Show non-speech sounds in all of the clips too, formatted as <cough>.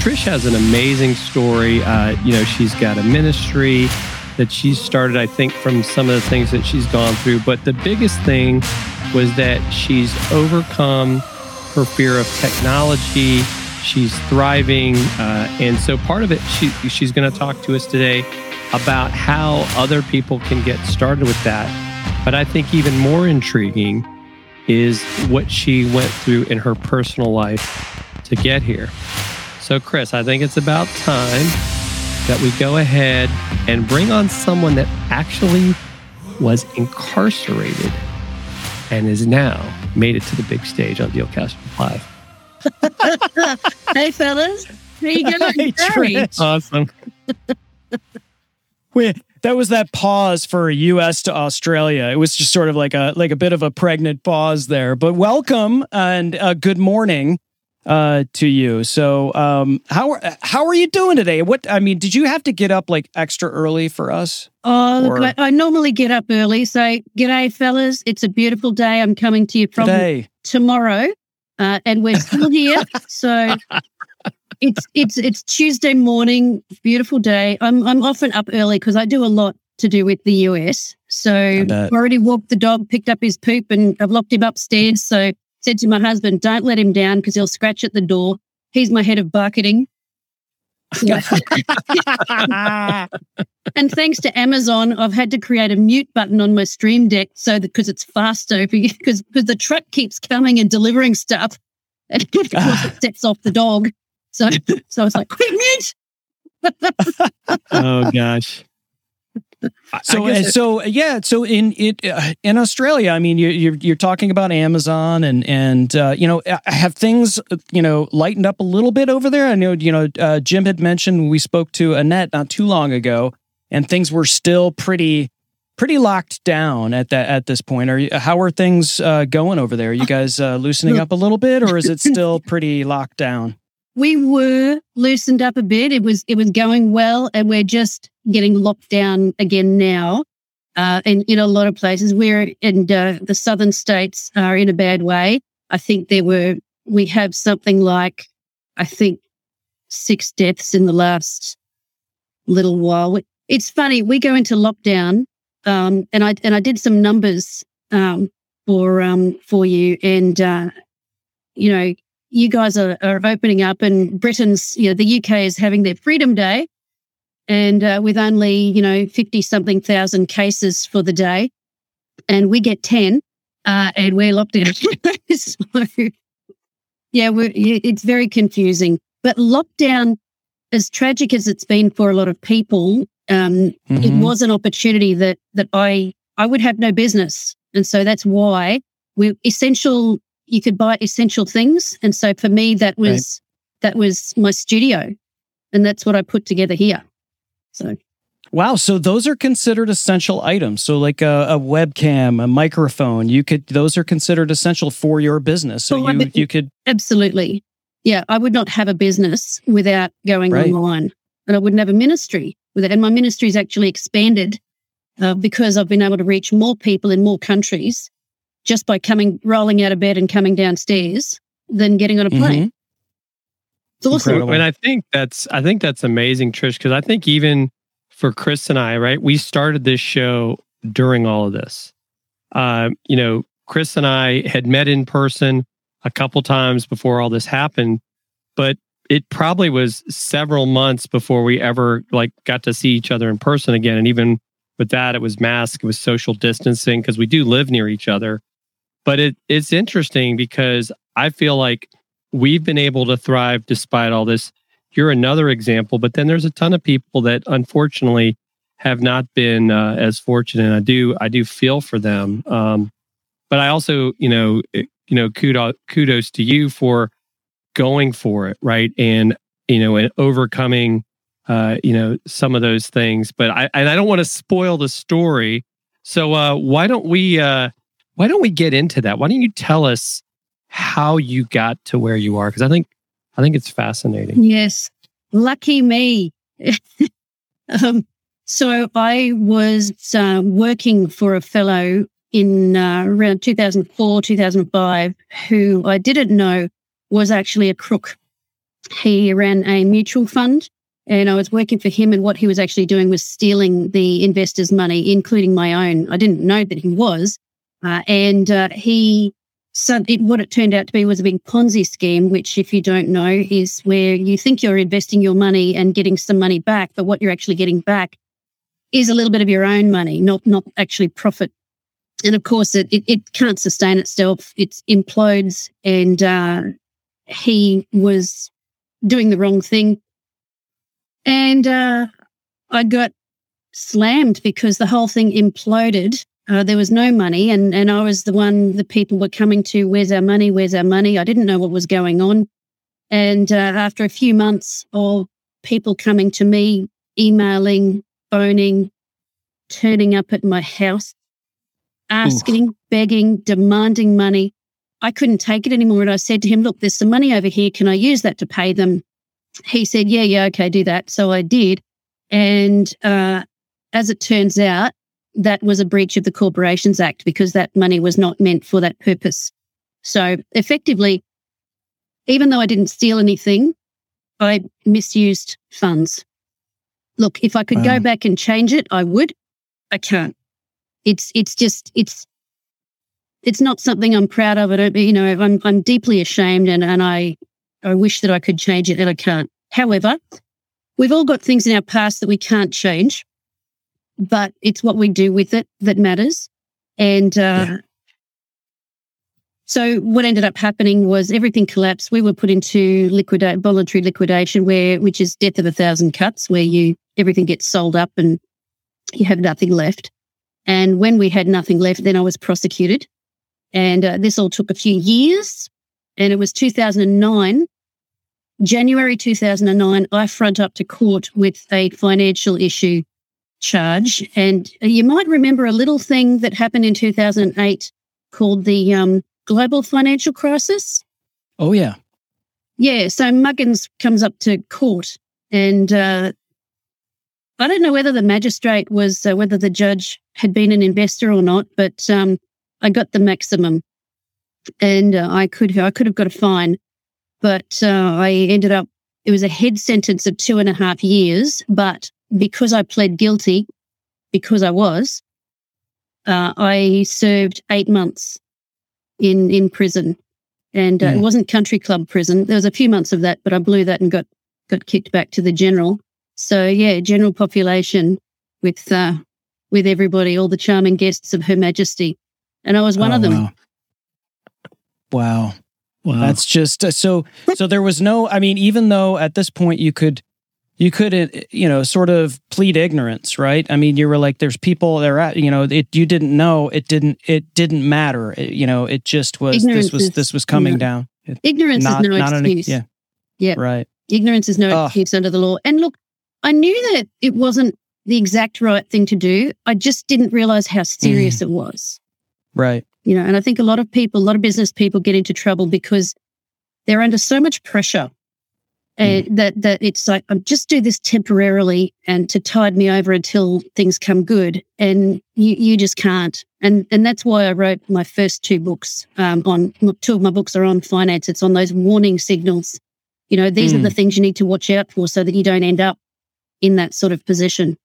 Trish has an amazing story. Uh, you know, she's got a ministry that she's started, I think, from some of the things that she's gone through. But the biggest thing was that she's overcome her fear of technology. She's thriving. Uh, and so part of it, she, she's going to talk to us today about how other people can get started with that. But I think even more intriguing is what she went through in her personal life to get here. So, Chris, I think it's about time that we go ahead and bring on someone that actually was incarcerated and is now made it to the big stage on Dealcast Live. <laughs> hey, fellas. How you going? Hey, awesome. <laughs> Wait, that was that pause for U.S. to Australia. It was just sort of like a like a bit of a pregnant pause there. But welcome and uh, good morning uh, to you. So, um, how how are you doing today? What I mean, did you have to get up like extra early for us? Oh, look, I, I, normally get up early. So, g'day, fellas. It's a beautiful day. I'm coming to you from Today. tomorrow, uh, and we're still <laughs> here. so. It's it's it's Tuesday morning, beautiful day. I'm I'm often up early because I do a lot to do with the US. So I've already walked the dog, picked up his poop, and I've locked him upstairs. So said to my husband, don't let him down because he'll scratch at the door. He's my head of marketing. <laughs> <laughs> And thanks to Amazon, I've had to create a mute button on my stream deck so that because it's faster because because the truck keeps coming and delivering stuff. <laughs> And of course it sets off the dog. So so I was like, quick mute. oh gosh so uh, so yeah so in it uh, in Australia I mean you you're, you're talking about Amazon and and uh, you know have things you know lightened up a little bit over there. I know you know uh, Jim had mentioned we spoke to Annette not too long ago and things were still pretty pretty locked down at that at this point. Are you, how are things uh, going over there? Are you guys uh, loosening up a little bit or is it <laughs> still pretty locked down we were loosened up a bit. It was it was going well, and we're just getting locked down again now. Uh, and in a lot of places, we're in uh, the southern states are in a bad way. I think there were we have something like I think six deaths in the last little while. It's funny. We go into lockdown, um, and I and I did some numbers um, for um, for you, and uh, you know you guys are, are opening up and Britain's, you know, the UK is having their Freedom Day and uh, with only, you know, 50 something thousand cases for the day. And we get 10 uh, and we're locked in. <laughs> so, yeah, it's very confusing. But lockdown, as tragic as it's been for a lot of people, um, mm-hmm. it was an opportunity that that I I would have no business, and so that's why we essential you could buy essential things. And so for me, that was, right. that was my studio. And that's what I put together here. So. Wow. So those are considered essential items. So like a, a, webcam, a microphone, you could, those are considered essential for your business. So oh, you, you could. Absolutely. Yeah. I would not have a business without going right. online and I wouldn't have a ministry with it. And my ministry is actually expanded uh, because I've been able to reach more people in more countries just by coming, rolling out of bed and coming downstairs than getting on a plane. Mm-hmm. It's awesome. Incredible. And I think that's, I think that's amazing, Trish, because I think even for Chris and I, right, we started this show during all of this. Uh, you know, Chris and I had met in person a couple times before all this happened, but it probably was several months before we ever like got to see each other in person again. And even with that, it was mask, it was social distancing because we do live near each other. But it, it's interesting because I feel like we've been able to thrive despite all this. You're another example, but then there's a ton of people that unfortunately have not been uh, as fortunate. I do, I do feel for them. Um, but I also, you know, eh, you know, kudos, kudos to you for going for it, right? And you know, and overcoming, uh, you know, some of those things. But I, and I don't want to spoil the story. So uh, why don't we? Uh, why don't we get into that? Why don't you tell us how you got to where you are? Because I think I think it's fascinating. Yes, lucky me. <laughs> um, so I was uh, working for a fellow in uh, around 2004, 2005, who I didn't know was actually a crook. He ran a mutual fund and I was working for him. And what he was actually doing was stealing the investors' money, including my own. I didn't know that he was. Uh, and uh, he, so it, what it turned out to be was a big Ponzi scheme, which, if you don't know, is where you think you're investing your money and getting some money back, but what you're actually getting back is a little bit of your own money, not not actually profit. And of course, it it, it can't sustain itself. It implodes, and uh, he was doing the wrong thing. And uh, I got slammed because the whole thing imploded. Uh, there was no money, and and I was the one the people were coming to. Where's our money? Where's our money? I didn't know what was going on. And uh, after a few months of people coming to me, emailing, phoning, turning up at my house, asking, Ooh. begging, demanding money. I couldn't take it anymore. And I said to him, Look, there's some money over here. Can I use that to pay them? He said, Yeah, yeah, okay, do that. So I did. And uh, as it turns out, that was a breach of the Corporations Act because that money was not meant for that purpose. So effectively, even though I didn't steal anything, I misused funds. Look, if I could wow. go back and change it, I would. I can't. It's it's just it's it's not something I'm proud of. I don't, you know, I'm I'm deeply ashamed, and and I I wish that I could change it, and I can't. However, we've all got things in our past that we can't change, but it's what we do with it that matters. And uh, yeah. So what ended up happening was everything collapsed. We were put into liquidate voluntary liquidation, where which is death of a thousand cuts, where you everything gets sold up and you have nothing left. And when we had nothing left, then I was prosecuted, and uh, this all took a few years. And it was 2009, January 2009. I front up to court with a financial issue charge, and you might remember a little thing that happened in 2008 called the um, global financial crisis. Oh, yeah. Yeah. So Muggins comes up to court and uh, I don't know whether the magistrate was, uh, whether the judge had been an investor or not, but um, I got the maximum and uh, I could, I could have got a fine, but uh, I ended up, it was a head sentence of two and a half years. But because I pled guilty, because I was, uh, I served eight months in in prison, and uh, it hmm. wasn't country club prison. There was a few months of that, but I blew that and got got kicked back to the general. So yeah, general population with uh, with everybody, all the charming guests of Her Majesty, and I was one oh, of them. Wow. wow. Wow. That's just uh, so so there was no I mean even though at this point you could you couldn't, you know sort of plead ignorance right? I mean you were like there's people that are at you know it you didn't know it didn't it didn't matter. It, you know it just was ignorance this was is, this was coming down. It, ignorance not, is no excuse an, yeah. Yeah. Right. Ignorance is no excuse under the law. And look i knew that it wasn't the exact right thing to do. I just didn't realize how serious mm. it was. Right. You know and i think a lot of people a lot of business people get into trouble because they're under so much pressure and mm. that that it's like I'm just do this temporarily and to tide me over until things come good, and you you just can't. And and that's why I wrote my first two books. Um, on two of my books are on finance. It's on those warning signals. You know, these mm. are the mm. things you need to watch out for so that you don't end up in that sort of position.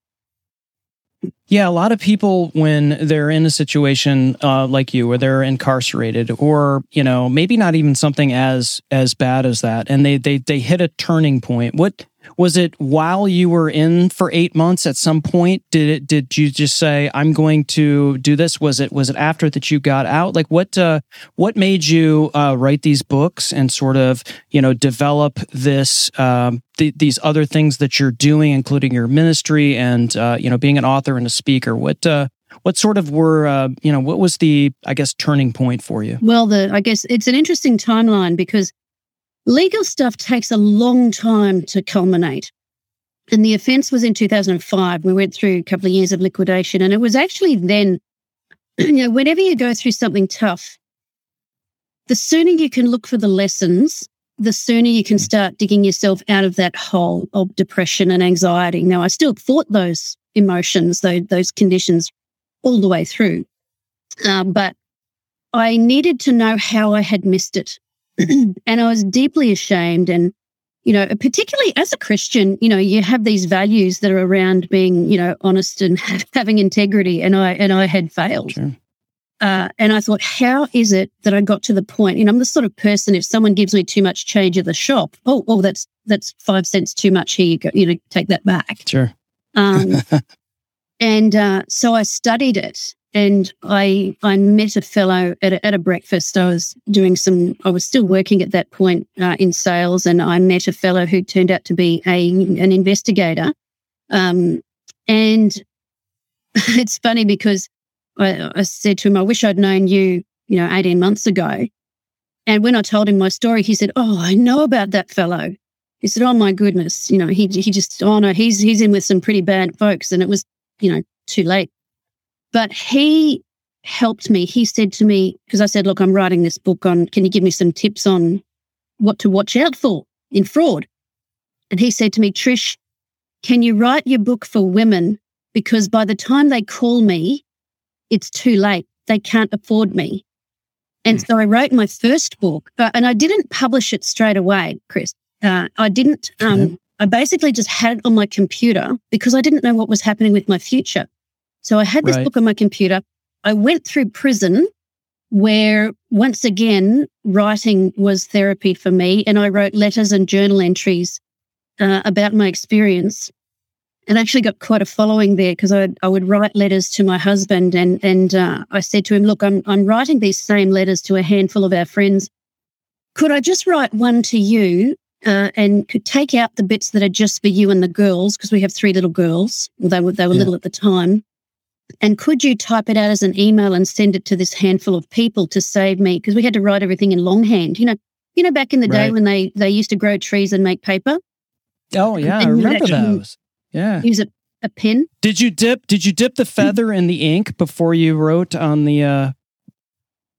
Yeah, a lot of people when they're in a situation uh, like you, where they're incarcerated, or you know, maybe not even something as as bad as that, and they they they hit a turning point. What was it while you were in for eight months at some point did it did you just say i'm going to do this was it was it after that you got out? Like what uh what made you uh write these books and sort of you know develop this um th- these other things that you're doing including your ministry and uh you know being an author and a speaker? What uh what sort of were uh, you know what was the i guess turning point for you? Well the i guess it's an interesting timeline because Legal stuff takes a long time to culminate. And the offence was in 2005. We went through a couple of years of liquidation. And it was actually then, <clears throat> you know, whenever you go through something tough, the sooner you can look for the lessons, the sooner you can start digging yourself out of that hole of depression and anxiety. Now, I still fought those emotions, those, those conditions all the way through. Um, but I needed to know how I had missed it. <clears throat> and I was deeply ashamed. And, you know, particularly as a Christian, you know, you have these values that are around being, you know, honest and <laughs> having integrity. And I and I had failed. Sure. Uh, and I thought, how is it that I got to the point? You know, I'm the sort of person if someone gives me too much change at the shop, oh, oh, that's that's five cents too much. Here you go, you know, take that back. Sure. Um, <laughs> and uh, so I studied it, and I I met a fellow at a, at a breakfast. I was doing some. I was still working at that point uh, in sales, and I met a fellow who turned out to be a an investigator. Um, and <laughs> it's funny because I, I said to him, I wish I'd known you, you know, 18 months ago. And when I told him my story, he said, Oh, I know about that fellow. He said, Oh my goodness, you know, he he just, oh no, he's he's in with some pretty bad folks. And it was, you know, too late. But he helped me. He said to me, because I said, Look, I'm writing this book on, can you give me some tips on what to watch out for in fraud? And he said to me, Trish, can you write your book for women? Because by the time they call me, it's too late. They can't afford me. And mm. so I wrote my first book, uh, and I didn't publish it straight away, Chris. Uh, I didn't, um, I basically just had it on my computer because I didn't know what was happening with my future. So I had this right. book on my computer. I went through prison where once again, writing was therapy for me. And I wrote letters and journal entries uh, about my experience and actually got quite a following there because I, I would write letters to my husband and and uh, I said to him, look, I'm I'm writing these same letters to a handful of our friends. Could I just write one to you uh, and could take out the bits that are just for you and the girls because we have three little girls. Well, they were they were yeah. little at the time. And could you type it out as an email and send it to this handful of people to save me? Because we had to write everything in longhand. You know, you know, back in the right. day when they they used to grow trees and make paper. Oh yeah, I remember those. Yeah. Use a, a pin. Did you dip did you dip the feather in the ink before you wrote on the uh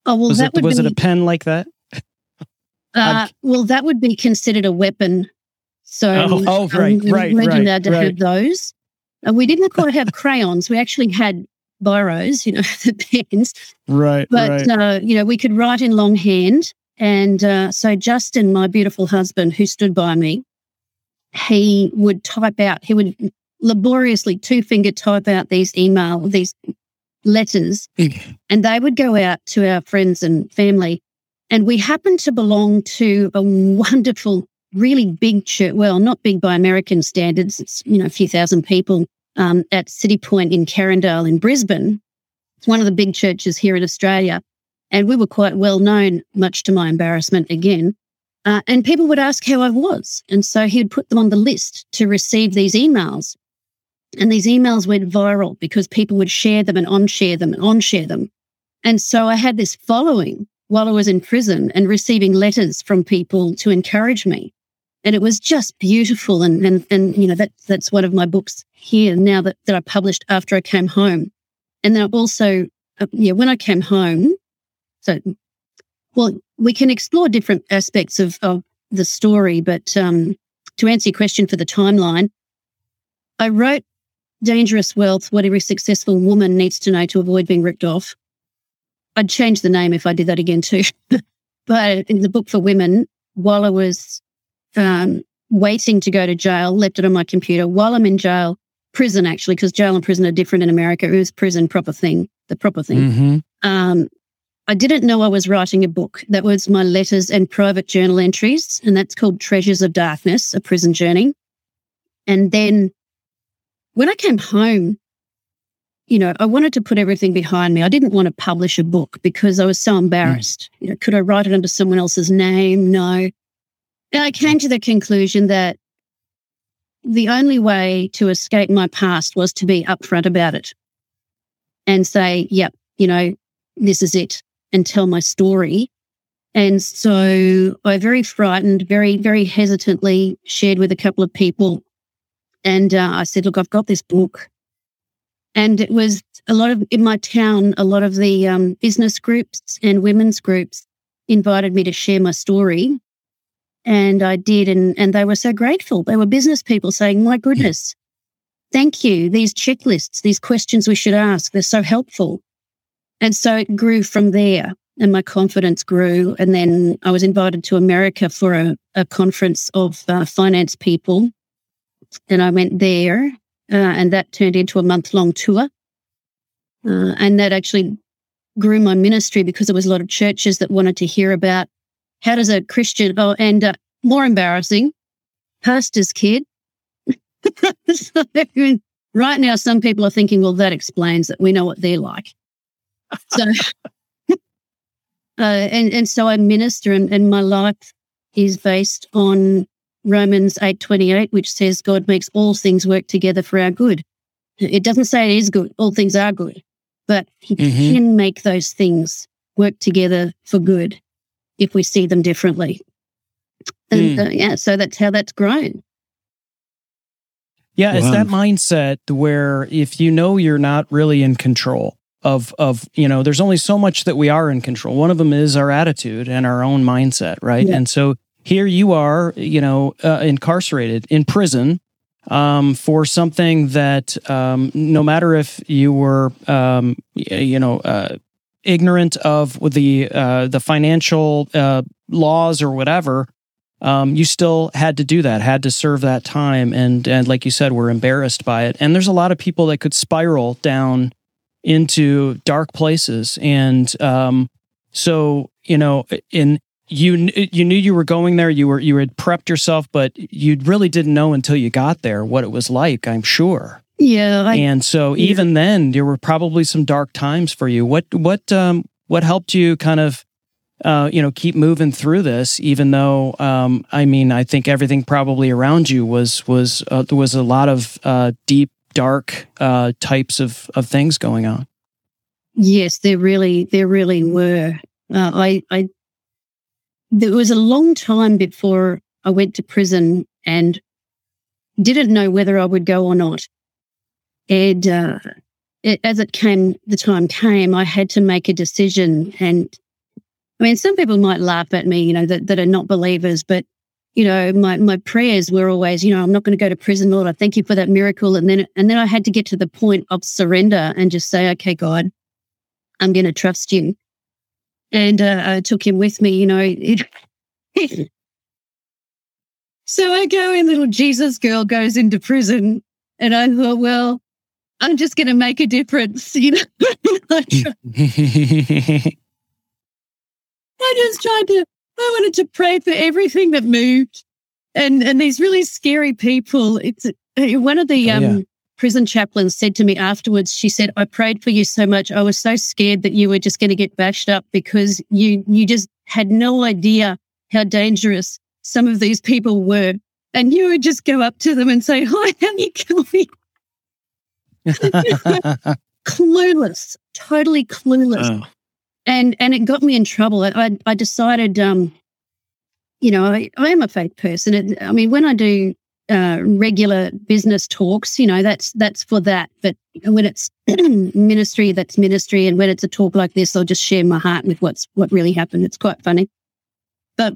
Oh well was that it, was be, it a pen like that? Uh, well that would be considered a weapon. So oh, oh right, um, right, right, allowed to right. have those. Uh, we didn't quite have crayons. We actually had biros, you know, <laughs> the pens. Right. But right. Uh, you know, we could write in longhand. And uh, so Justin, my beautiful husband, who stood by me, he would type out, he would laboriously two finger type out these email, these letters, <laughs> and they would go out to our friends and family. And we happened to belong to a wonderful, really big church. Well, not big by American standards. It's, you know, a few thousand people um, at Citipointe in Carindale in Brisbane. It's one of the big churches here in Australia. And we were quite well known, much to my embarrassment again. Uh, and people would ask how I was. And so he would put them on the list to receive these emails. And these emails went viral because people would share them and on-share them and on-share them. And so I had this following while I was in prison and receiving letters from people to encourage me. And it was just beautiful. And, and, and you know, that, that's one of my books here now that, that I published after I came home. And then also, uh, yeah, when I came home, so well, we can explore different aspects of, of the story, but um, to answer your question for the timeline, I wrote Dangerous Wealth, What Every Successful Woman Needs to Know to Avoid Being Ripped Off. I'd change the name if I did that again too. <laughs> but in the book for women, while I was um, waiting to go to jail, left it on my computer while I'm in jail, prison actually, because jail and prison are different in America. It was prison, proper thing, the proper thing. Mm-hmm. Um, I didn't know I was writing a book. That was my letters and private journal entries, and that's called Treasures of Darkness, a prison journey. And then when I came home, you know, I wanted to put everything behind me. I didn't want to publish a book because I was so embarrassed. Mm. You know, could I write it under someone else's name? No. And I came to the conclusion that the only way to escape my past was to be upfront about it and say, yep, you know, this is it and tell my story. And so I very frightened, very, very hesitantly shared with a couple of people. And uh, I said, look, I've got this book. And it was a lot of, in my town, a lot of the um, business groups and women's groups invited me to share my story. And I did. And, and they were so grateful. They were business people saying, my goodness, thank you. These checklists, these questions we should ask, they're so helpful. And so it grew from there. and my confidence grew. And then I was invited to America for a, a conference of uh, finance people. And I went there, uh, and that turned into a month long tour. Uh, and that actually grew my ministry because there was a lot of churches that wanted to hear about how does a Christian, oh, and uh, more embarrassing, pastor's kid. so, <laughs> right now, some people are thinking, well, that explains that We know what they're like. So, <laughs> uh, and, and so I minister and, and my life is based on Romans 8:28 which says God makes all things work together for our good. It doesn't say it is good, all things are good, but he mm-hmm. can make those things work together for good if we see them differently. And mm. uh, yeah, so that's how that's grown. Yeah, wow. it's that mindset where if you know you're not really in control of of you know, there's only so much that we are in control. One of them is our attitude and our own mindset, right? Yeah. And so here you are, you know, uh, incarcerated in prison um, for something that um, no matter if you were, um, you know, uh, ignorant of the uh, the financial uh, laws or whatever, um, you still had to do that, had to serve that time, and and like you said, we're embarrassed by it. And there's a lot of people that could spiral down into dark places, and um, so you know, in you you knew you were going there, you were you had prepped yourself, but you really didn't know until you got there what it was like. I'm sure. Yeah. I, and so even then, there were probably some dark times for you. What what um what helped you kind of uh, you know, keep moving through this, even though, um, I mean, I think everything probably around you was was uh, there was a lot of uh, deep, dark uh, types of of things going on. Yes, there really, there really were. Uh, I, I, there was a long time before I went to prison and didn't know whether I would go or not. And uh, it, as it came, the time came, I had to make a decision and I mean, some people might laugh at me, you know, that, that are not believers, but you know, my, my prayers were always, you know, I'm not going to go to prison, Lord. I thank you for that miracle. And then, and then I had to get to the point of surrender and just say, okay, God, I'm going to trust you. And uh, I took him with me, you know. It, <laughs> so I go in, little Jesus girl goes into prison. And I thought, well, I'm just going to make a difference, you know. <laughs> <laughs> I just tried to, I wanted to pray for everything that moved and, and these really scary people. It's uh, one of the, oh, um, yeah. prison chaplains said to me afterwards, she said, I prayed for you so much. I was so scared that you were just going to get bashed up because you, you just had no idea how dangerous some of these people were. And you would just go up to them and say, Hi, how you <laughs> going? <laughs> clueless, totally clueless. Oh and and it got me in trouble. I I decided, um, you know, I, I am a faith person. It, I mean, when I do uh, regular business talks, you know, that's that's for that. But when it's <clears throat> ministry, that's ministry, and when it's a talk like this, I'll just share my heart with what's what really happened. It's quite funny, but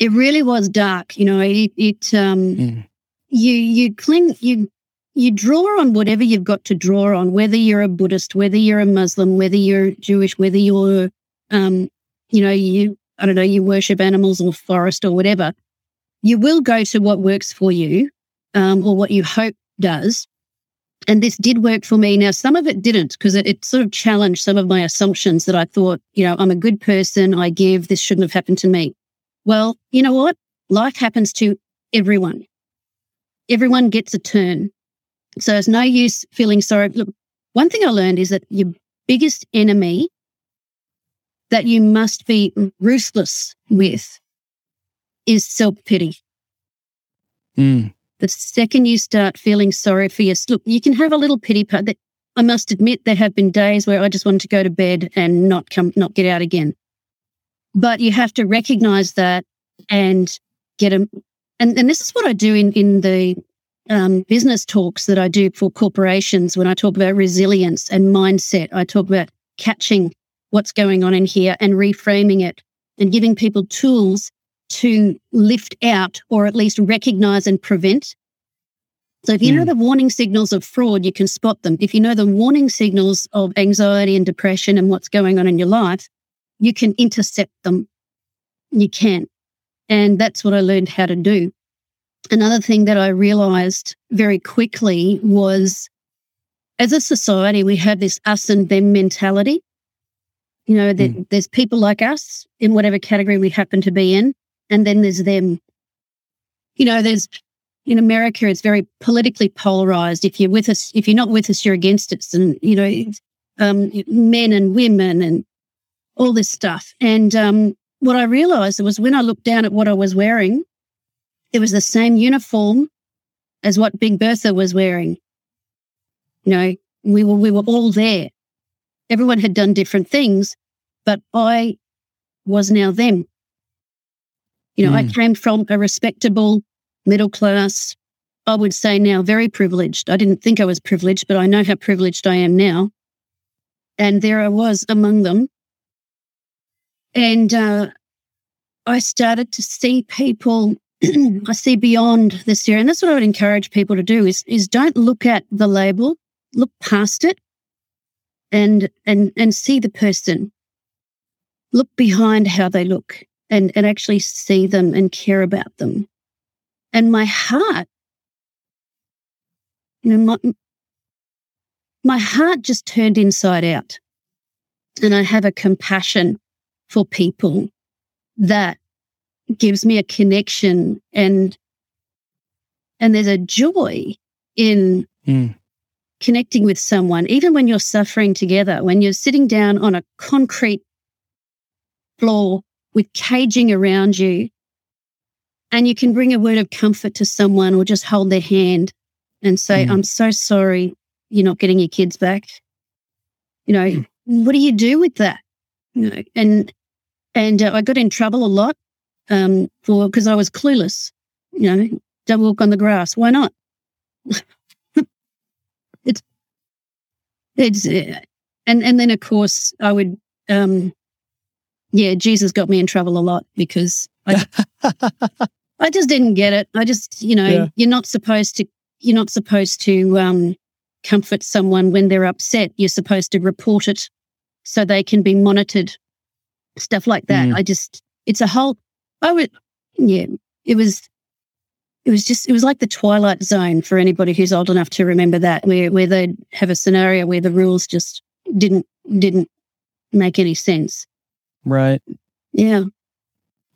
it really was dark. You know, it, it um, mm. you you cling you you draw on whatever you've got to draw on, whether you're a Buddhist, whether you're a Muslim, whether you're Jewish, whether you're, um, you know, you, I don't know, you worship animals or forest or whatever. You will go to what works for you um, or what you hope does. And this did work for me. Now, some of it didn't because it, it sort of challenged some of my assumptions that I thought, you know, I'm a good person. I give. This shouldn't have happened to me. Well, you know what? Life happens to everyone. Everyone gets a turn. So it's no use feeling sorry. Look, one thing I learned is that your biggest enemy that you must be ruthless with is self pity. Mm. The second you start feeling sorry for yourself, look, you can have a little pity part. That I must admit, there have been days where I just wanted to go to bed and not come, not get out again. But you have to recognize that and get them. And, and this is what I do in, in the um, business talks that I do for corporations, when I talk about resilience and mindset, I talk about catching what's going on in here and reframing it and giving people tools to lift out or at least recognize and prevent. So if you mm. know hmm. the warning signals of fraud, you can spot them. If you know the warning signals of anxiety and depression and what's going on in your life, you can intercept them. You can. And that's what I learned how to do. Another thing that I realized very quickly was as a society, we have this us and them mentality. You know, mm. there's people like us in whatever category we happen to be in, and then there's them. You know, there's in America, it's very politically polarized. If you're with us, if you're not with us, you're against us, and you know, um, men and women and all this stuff. And um, what I realized was when I looked down at what I was wearing, it was the same uniform as what Big Bertha was wearing. You know, we were we were all there. Everyone had done different things, but I was now them. You know, mm. I came from a respectable middle class, I would say now very privileged. I didn't think I was privileged, but I know how privileged I am now. And there I was among them. And uh, I started to see people I see beyond this year. And that's what I would encourage people to do is, is don't look at the label, look past it and and and see the person. Look behind how they look and, and actually see them and care about them. And my heart, you know, my, my heart just turned inside out. And I have a compassion for people that gives me a connection and and there's a joy in mm. connecting with someone even when you're suffering together when you're sitting down on a concrete floor with caging around you and you can bring a word of comfort to someone or just hold their hand and say mm. i'm so sorry you're not getting your kids back you know mm. what do you do with that you know and and uh, i got in trouble a lot um, for because I was clueless. You know, don't walk on the grass. Why not? <laughs> it's it's uh, and and then of course I would um, yeah Jesus got me in trouble a lot because I <laughs> I just didn't get it. I just you know yeah. you're not supposed to you're not supposed to um, comfort someone when they're upset. You're supposed to report it so they can be monitored. Stuff like that. Mm. I just it's a whole I would, yeah, it was, it was just, it was like the Twilight Zone for anybody who's old enough to remember that, where where they'd have a scenario where the rules just didn't didn't make any sense. Right. Yeah.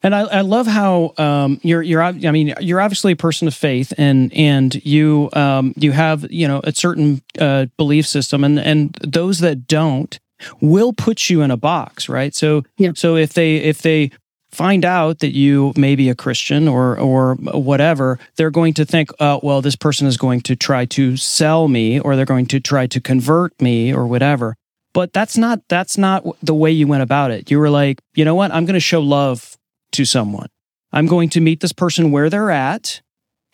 And I, I love how um, you're you're I mean you're obviously a person of faith and and you um, you have you know a certain uh, belief system and and those that don't will put you in a box right so yeah. so if they if they find out that you may be a Christian or or whatever, they're going to think, oh, well, this person is going to try to sell me or they're going to try to convert me or whatever. But that's not that's not the way you went about it. You were like, you know what? I'm going to show love to someone. I'm going to meet this person where they're at.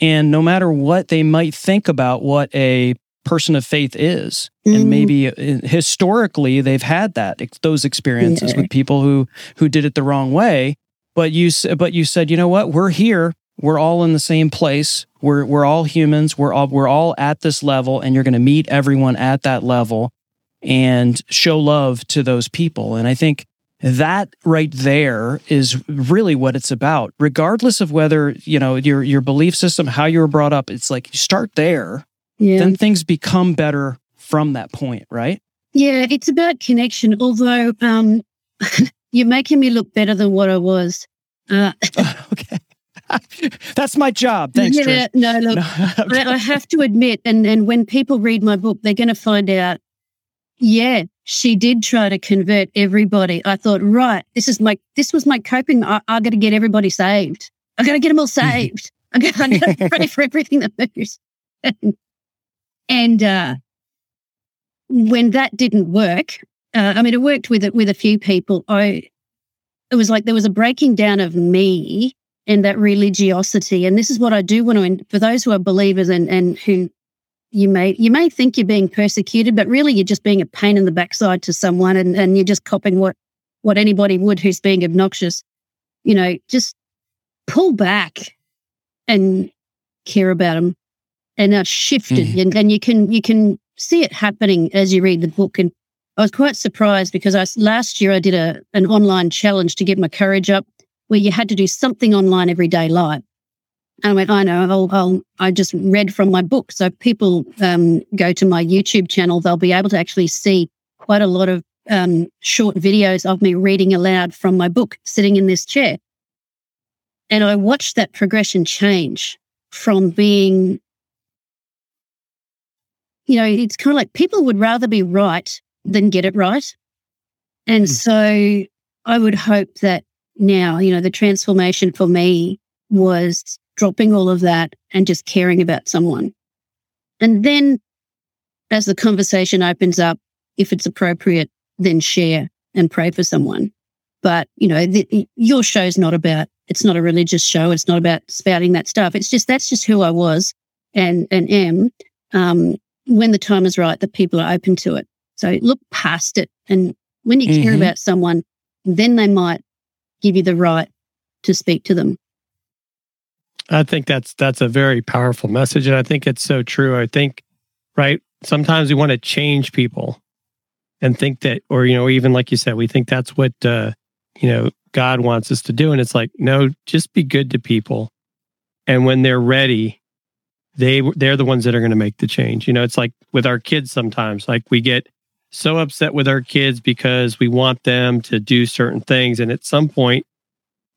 And no matter what they might think about what a person of faith is mm-hmm. and maybe uh, historically they've had that those experiences yeah. with people who who did it the wrong way but you but you said, you know what? We're here. We're all in the same place. We're we're all humans. We're all we're all at this level, and you're going to meet everyone at that level and show love to those people. And I think that right there is really what it's about regardless of whether you know your your belief system how you were brought up it's like you start there yeah. then things become better from that point right yeah it's about connection although um <laughs> You're making me look better than what I was. Uh, <laughs> okay. <laughs> That's my job. Thanks. Yeah, Trish. no, look, no, <laughs> I, I have to admit, and, and when people read my book, they're going to find out, yeah, she did try to convert everybody. I thought, right, this is my, this was my coping. I, I got to get everybody saved. I got to get them all saved. I got, to pray for everything that moves. and, and uh, when that didn't work, uh, I mean, it worked with with a few people. I it was like there was a breaking down of me and that religiosity. And this is what I do want to for those who are believers and and who you may you may think you're being persecuted, but really you're just being a pain in the backside to someone, and and you're just copying what what anybody would who's being obnoxious. You know, just pull back and care about them and are shifted, mm. and, and you can you can see it happening as you read the book and I was quite surprised because I last year I did a an online challenge to get my courage up, where you had to do something online every day live. And I went, I know, I'll, I'll, i just read from my book. So people um, go to my YouTube channel, they'll be able to actually see quite a lot of um, short videos of me reading aloud from my book, sitting in this chair. And I watched that progression change from being, you know, it's kind of like people would rather be right than get it right. And mm. so I would hope that now, you know, the transformation for me was dropping all of that and just caring about someone. And then as the conversation opens up, if it's appropriate, then share and pray for someone. But, you know, the, your show's not about, it's not a religious show. It's not about spouting that stuff. It's just, that's just who I was and, and am. Um, when the time is right, the people are open to it. So look past it. And when you mm-hmm. care about someone, then they might give you the right to speak to them. I think that's that's a very powerful message, and I think it's so true. I think, right? Sometimes we want to change people, and think that, or you know, even like you said, we think that's what uh, you know God wants us to do, and it's like, no, just be good to people, and when they're ready, they they're the ones that are going to make the change. You know, it's like with our kids sometimes, like we get so upset with our kids because we want them to do certain things, and at some point,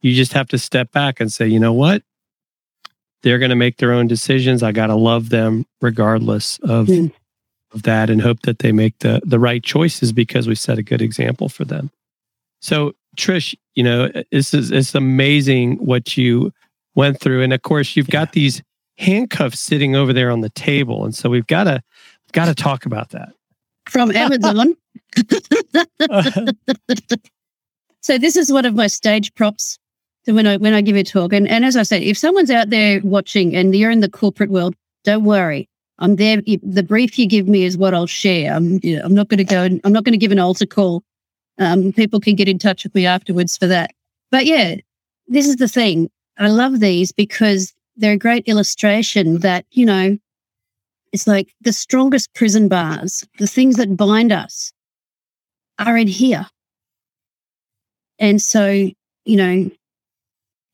you just have to step back and say, you know what they're going to make their own decisions. I got to love them regardless of, mm. of that and hope that they make the, the right choices because we set a good example for them. So, Trish, you know, this is it's amazing what you went through. And of course, you've got these handcuffs sitting over there on the table. And so we've got to got to talk about that. From <laughs> Amazon. <laughs> so this is one of my stage props when I when I give a talk. And and as I said, if someone's out there watching and you're in the corporate world, don't worry. I'm there. The brief you give me is what I'll share. I'm you know, I'm not going to go. I'm not going to give an altar call. Um, people can get in touch with me afterwards for that. But yeah, this is the thing. I love these because they're a great illustration that you know it's like the strongest prison bars, the things that bind us, are in here. And so, you know,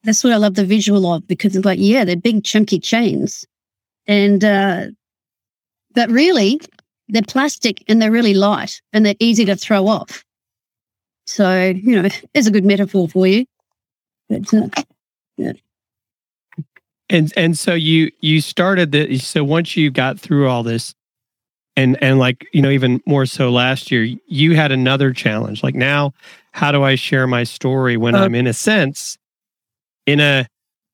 that's what I love the visual of because it's like, yeah, they're big chunky chains. And, uh, but really they're plastic and they're really light and they're easy to throw off. So, you know, <laughs> there's a good metaphor for you. But, uh, yeah. And and so you you started the so once you got through all this and and like you know even more so last year you had another challenge like now how do I share my story when uh, I'm in a sense in a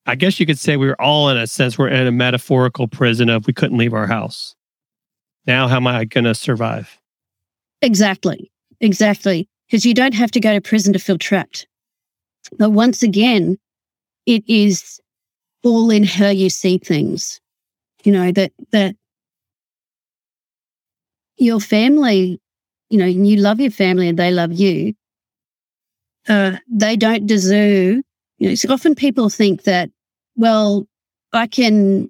I guess you could say we were all in a sense we're in a metaphorical prison of we couldn't leave our house. Now how am I going to survive? Exactly. Exactly. Because you don't have to go to prison to feel trapped. But once again, it is all in how you see things. You know, that that your family, you know, you love your family and they love you. Uh, they don't deserve you know, so often people think that, well, I can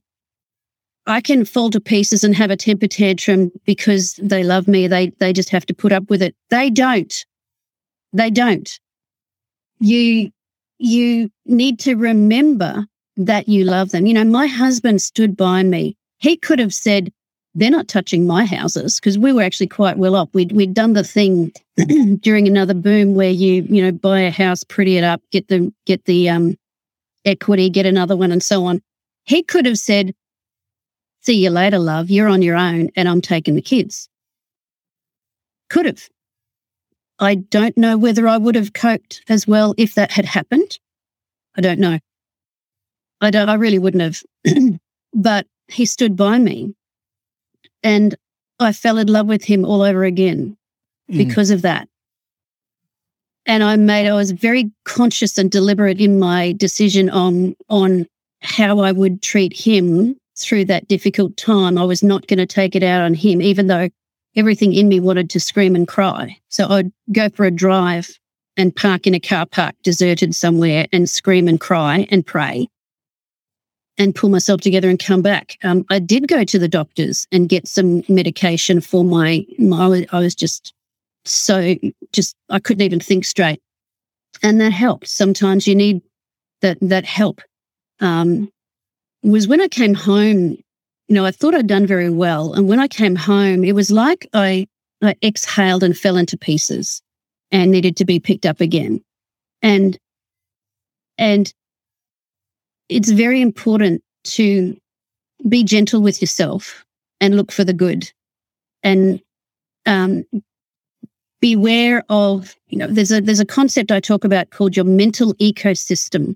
I can fall to pieces and have a temper tantrum because they love me. They they just have to put up with it. They don't. They don't. You you need to remember that you love them. You know, my husband stood by me. He could have said, they're not touching my houses because we were actually quite well off. We'd, we'd done the thing <clears throat> during another boom where you, you know, buy a house, pretty it up, get the, get the, um, equity, get another one and so on. He could have said, see you later, love. You're on your own and I'm taking the kids. Could have. I don't know whether I would have coped as well if that had happened. I don't know. I don't, I really wouldn't have. <clears throat> but he stood by me and I fell in love with him all over again mm. because of that. And I made, I was very conscious and deliberate in my decision on, on how I would treat him through that difficult time. I was not going to take it out on him, even though everything in me wanted to scream and cry. So I'd go for a drive and park in a car park deserted somewhere and scream and cry and pray and pull myself together and come back. Um, I did go to the doctors and get some medication for my, my I was just so just I couldn't even think straight, and that helped. Sometimes you need that that help. Um, was when I came home. You know, I thought I'd done very well, and when I came home, it was like I I exhaled and fell into pieces, and needed to be picked up again, and and it's very important to be gentle with yourself and look for the good and um, beware of you know there's a there's a concept i talk about called your mental ecosystem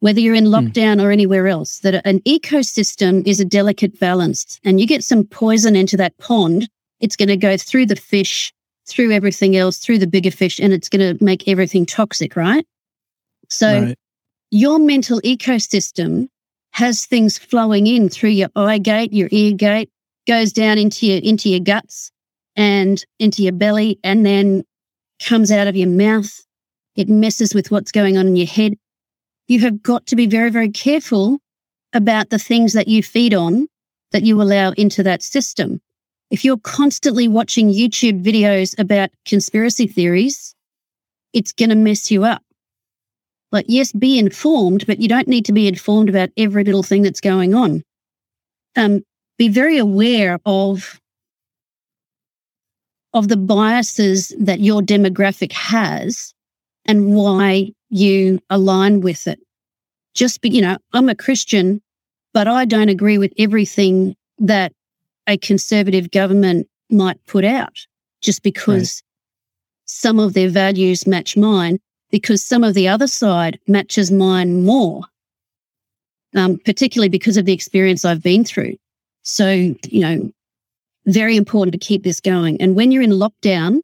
whether you're in hmm. lockdown mm. or anywhere else that an ecosystem is a delicate balance and you get some poison into that pond it's going to go through the fish through everything else through the bigger fish and it's going to make everything toxic right so right. Your mental ecosystem has things flowing in through your eye gate your ear gate goes down into your into your guts and into your belly and then comes out of your mouth. It messes with what's going on in your head. You have got to be very, very careful about the things that you feed on that you allow into that system. If you're constantly watching YouTube videos about conspiracy theories, it's going to mess you up. Like, yes, be informed, but you don't need to be informed about every little thing that's going on. Um, be very aware of of the biases that your demographic has and why you align with it. Just be, you know, I'm a Christian, but I don't agree with everything that a conservative government might put out just because right. some of their values match mine, because some of the other side matches mine more, um, particularly because of the experience I've been through. So, you know, very important to keep this going. And when you're in lockdown,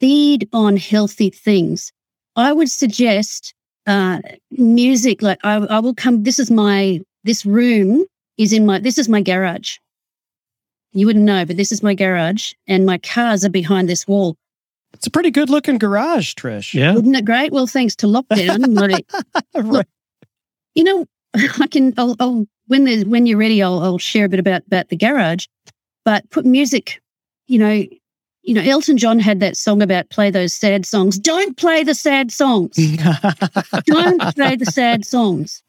feed on healthy things. I would suggest uh, music. Like I, I will come. This is my. This room is in my. This is my garage. You wouldn't know, but this is my garage, and my cars are behind this wall. It's a pretty good looking garage, Trish. Yeah, isn't it great? Well, thanks to lockdown. <laughs> right. Look, you know, <laughs> I can. I'll, I'll when there's when you're ready, I'll, I'll share a bit about about the garage but put music, you know, you know, Elton John had that song about play those sad songs. Don't play the sad songs. <laughs> Don't play the sad songs.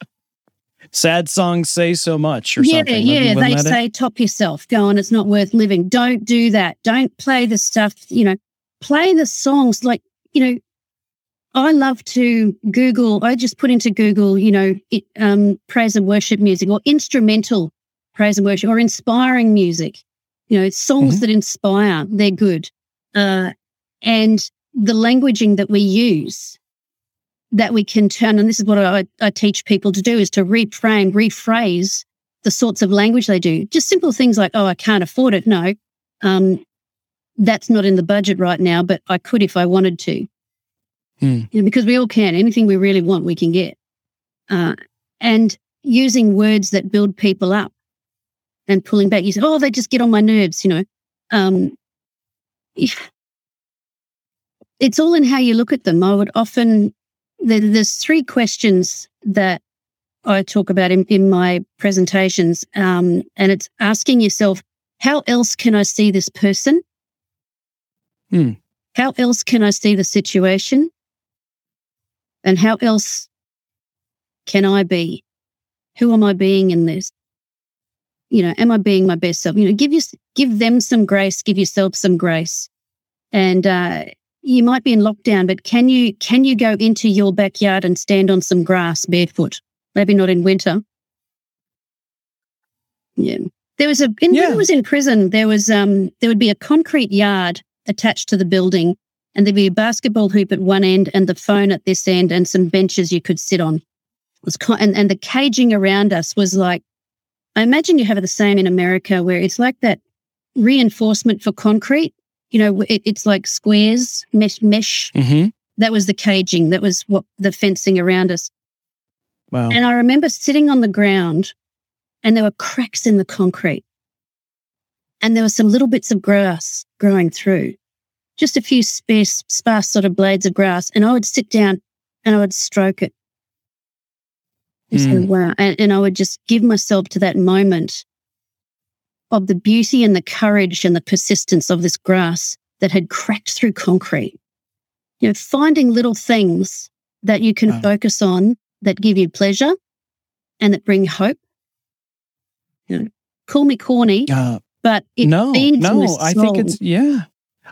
Sad songs say so much, or yeah, something. Yeah, they say it? top yourself. Go on, it's not worth living. Don't do that. Don't play the stuff. You know, play the songs like you know. I love to Google. I just put into Google, you know, it, um, praise and worship music or instrumental praise and worship or inspiring music you know, songs mm-hmm. that inspire, they're good. Uh, and the languaging that we use that we can turn, and this is what I, I teach people to do is to reframe, rephrase the sorts of language they do. Just simple things like, oh, I can't afford it. No, um, that's not in the budget right now, but I could if I wanted to. Mm. You know, because we all can. Anything we really want, we can get. Uh, and using words that build people up and pulling back. You say, oh, they just get on my nerves, you know. Um, <sighs> it's all in how you look at them. I would often, there, there's three questions that I talk about in, in my presentations. Um, and it's asking yourself, how else can I see this person? Hmm. How else can I see the situation? And how else can I be? Who am I being in this? you know, am I being my best self? You know, give you give them some grace, give yourself some grace. And uh, you might be in lockdown, but can you can you go into your backyard and stand on some grass barefoot? Maybe not in winter. Yeah. There was a in, yeah. when I was in prison, there was um there would be a concrete yard attached to the building, and there'd be a basketball hoop at one end and the phone at this end, and some benches you could sit on. It was and and the caging around us was like I imagine you have the same in America where it's like that reinforcement for concrete. You know, it, it's like squares, mesh, mesh. Mm-hmm. That was the caging. That was what the fencing around us. Wow. And I remember sitting on the ground and there were cracks in the concrete. And there were some little bits of grass growing through, just a few sparse, sparse sort of blades of grass. And I would sit down and I would stroke it Mm. wow. And, and I would just give myself to that moment of the beauty and the courage and the persistence of this grass that had cracked through concrete. You know, finding little things that you can focus on that give you pleasure and that bring hope. You know, call me corny, uh, but it no, no, I think it's yeah.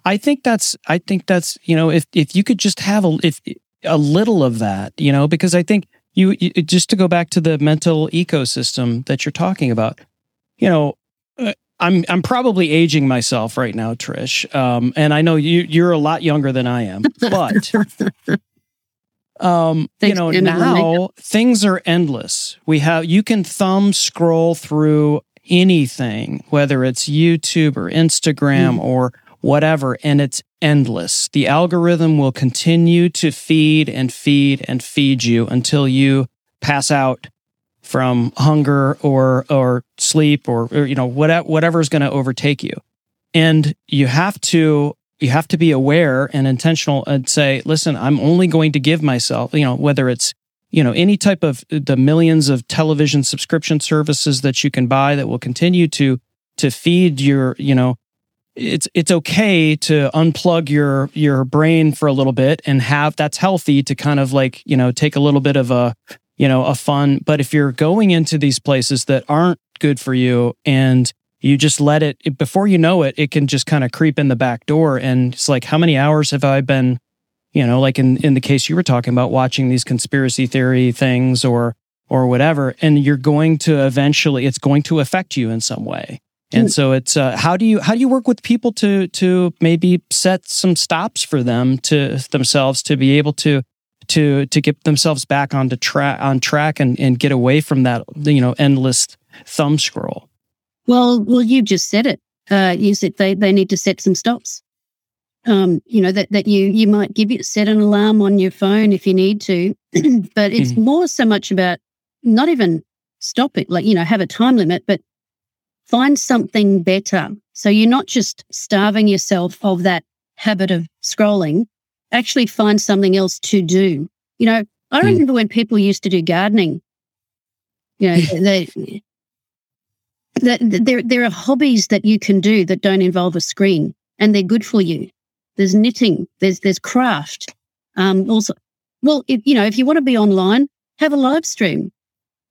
I think that's I think that's you know if if you could just have a if a little of that you know because I think you, you just to go back to the mental ecosystem that you're talking about you know uh, I'm I'm probably aging myself right now, Trish. Um, and I know you you're a lot younger than I am, but <laughs> um, you know now things are endless. We have you can thumb scroll through anything, whether it's YouTube or Instagram mm. or whatever, and it's endless. The algorithm will continue to feed and feed and feed you until you pass out from hunger or or sleep or, or you know whatever whatever is going to overtake you and you have to you have to be aware and intentional and say listen i'm only going to give myself you know whether it's you know any type of uh, the millions of television subscription services that you can buy that will continue to to feed your you know it's it's okay to unplug your your brain for a little bit and have that's healthy to kind of like you know take a little bit of a you know, a fun. But if you're going into these places that aren't good for you and you just let it, before you know it, it can just kind of creep in the back door. And it's like, how many hours have I been, you know, like in, in the case you were talking about watching these conspiracy theory things or, or whatever. And you're going to eventually, it's going to affect you in some way. And mm. so it's uh, how do you how do you work with people to to maybe set some stops for them to themselves to be able to to to get themselves back onto track on track and, and get away from that you know endless thumb scroll. Well, well, you just said it. Uh, you said they they need to set some stops. Um, you know that that you you might give it set an alarm on your phone if you need to, <clears throat> but it's mm-hmm. more so much about not even stop it, like you know, have a time limit, but find something better. So you're not just starving yourself of that habit of scrolling, actually find something else to do. You know, I mm. remember when people used to do gardening. You know, <laughs> they, that there there are hobbies that you can do that don't involve a screen, and they're good for you. There's knitting. There's there's craft. Um, also, well, if, you know, if you want to be online, have a live stream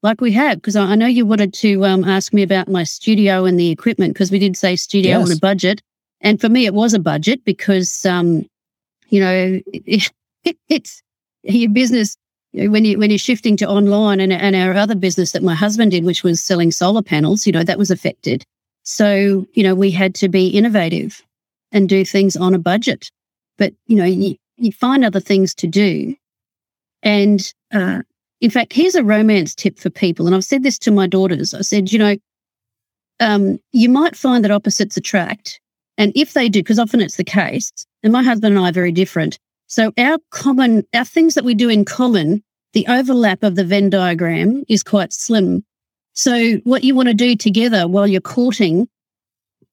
like we have. Because I, I, know you wanted to um, ask me about my studio and the equipment because we did say studio yes. on a budget, and for me it was a budget because um, you know, it, <laughs> it, it's your business when you when you're shifting to online and, and our other business that my husband did, which was selling solar panels, you know, that was affected. So, you know, we had to be innovative and do things on a budget. But, you know, you, you find other things to do. And uh, in fact, here's a romance tip for people. And I've said this to my daughters. I said, you know, um, you might find that opposites attract. And if they do, because often it's the case, and my husband and I are very different. So our common, our things that we do in common, the overlap of the Venn diagram is quite slim. So what you want to do together while you're courting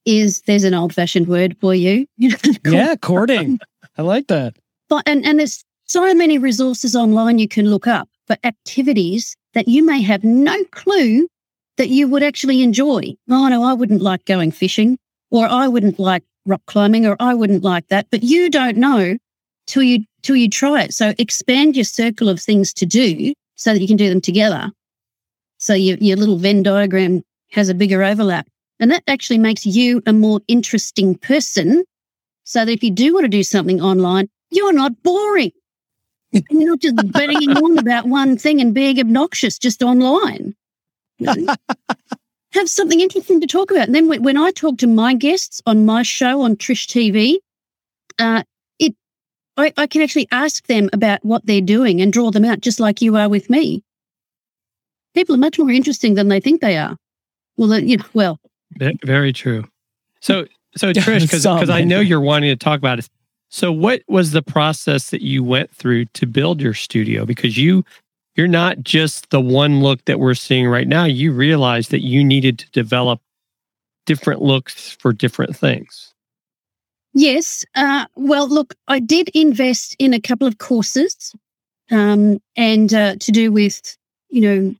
is there's an old fashioned word for you. <laughs> yeah, courting. I like that. But, and, and there's so many resources online you can look up for activities that you may have no clue that you would actually enjoy. Oh, no, I wouldn't like going fishing, or I wouldn't like rock climbing or I wouldn't like that, but you don't know till you till you try it. So expand your circle of things to do so that you can do them together. So your, your little Venn diagram has a bigger overlap. And that actually makes you a more interesting person. So that if you do want to do something online, you're not boring. <laughs> you're not just banging on about one thing and being obnoxious just online. <laughs> have something interesting to talk about. And then when I talk to my guests on my show on Trish TV, uh, it I, I can actually ask them about what they're doing and draw them out, just like you are with me. People are much more interesting than they think they are. Well, you know, well, very true. So, so <laughs> Trish, because because I know you're wanting to talk about it. So, what was the process that you went through to build your studio? Because you you're not just the one look that we're seeing right now. You realize that you needed to develop different looks for different things. Yes. Uh, well, look, I did invest in a couple of courses um, and uh, to do with, you know,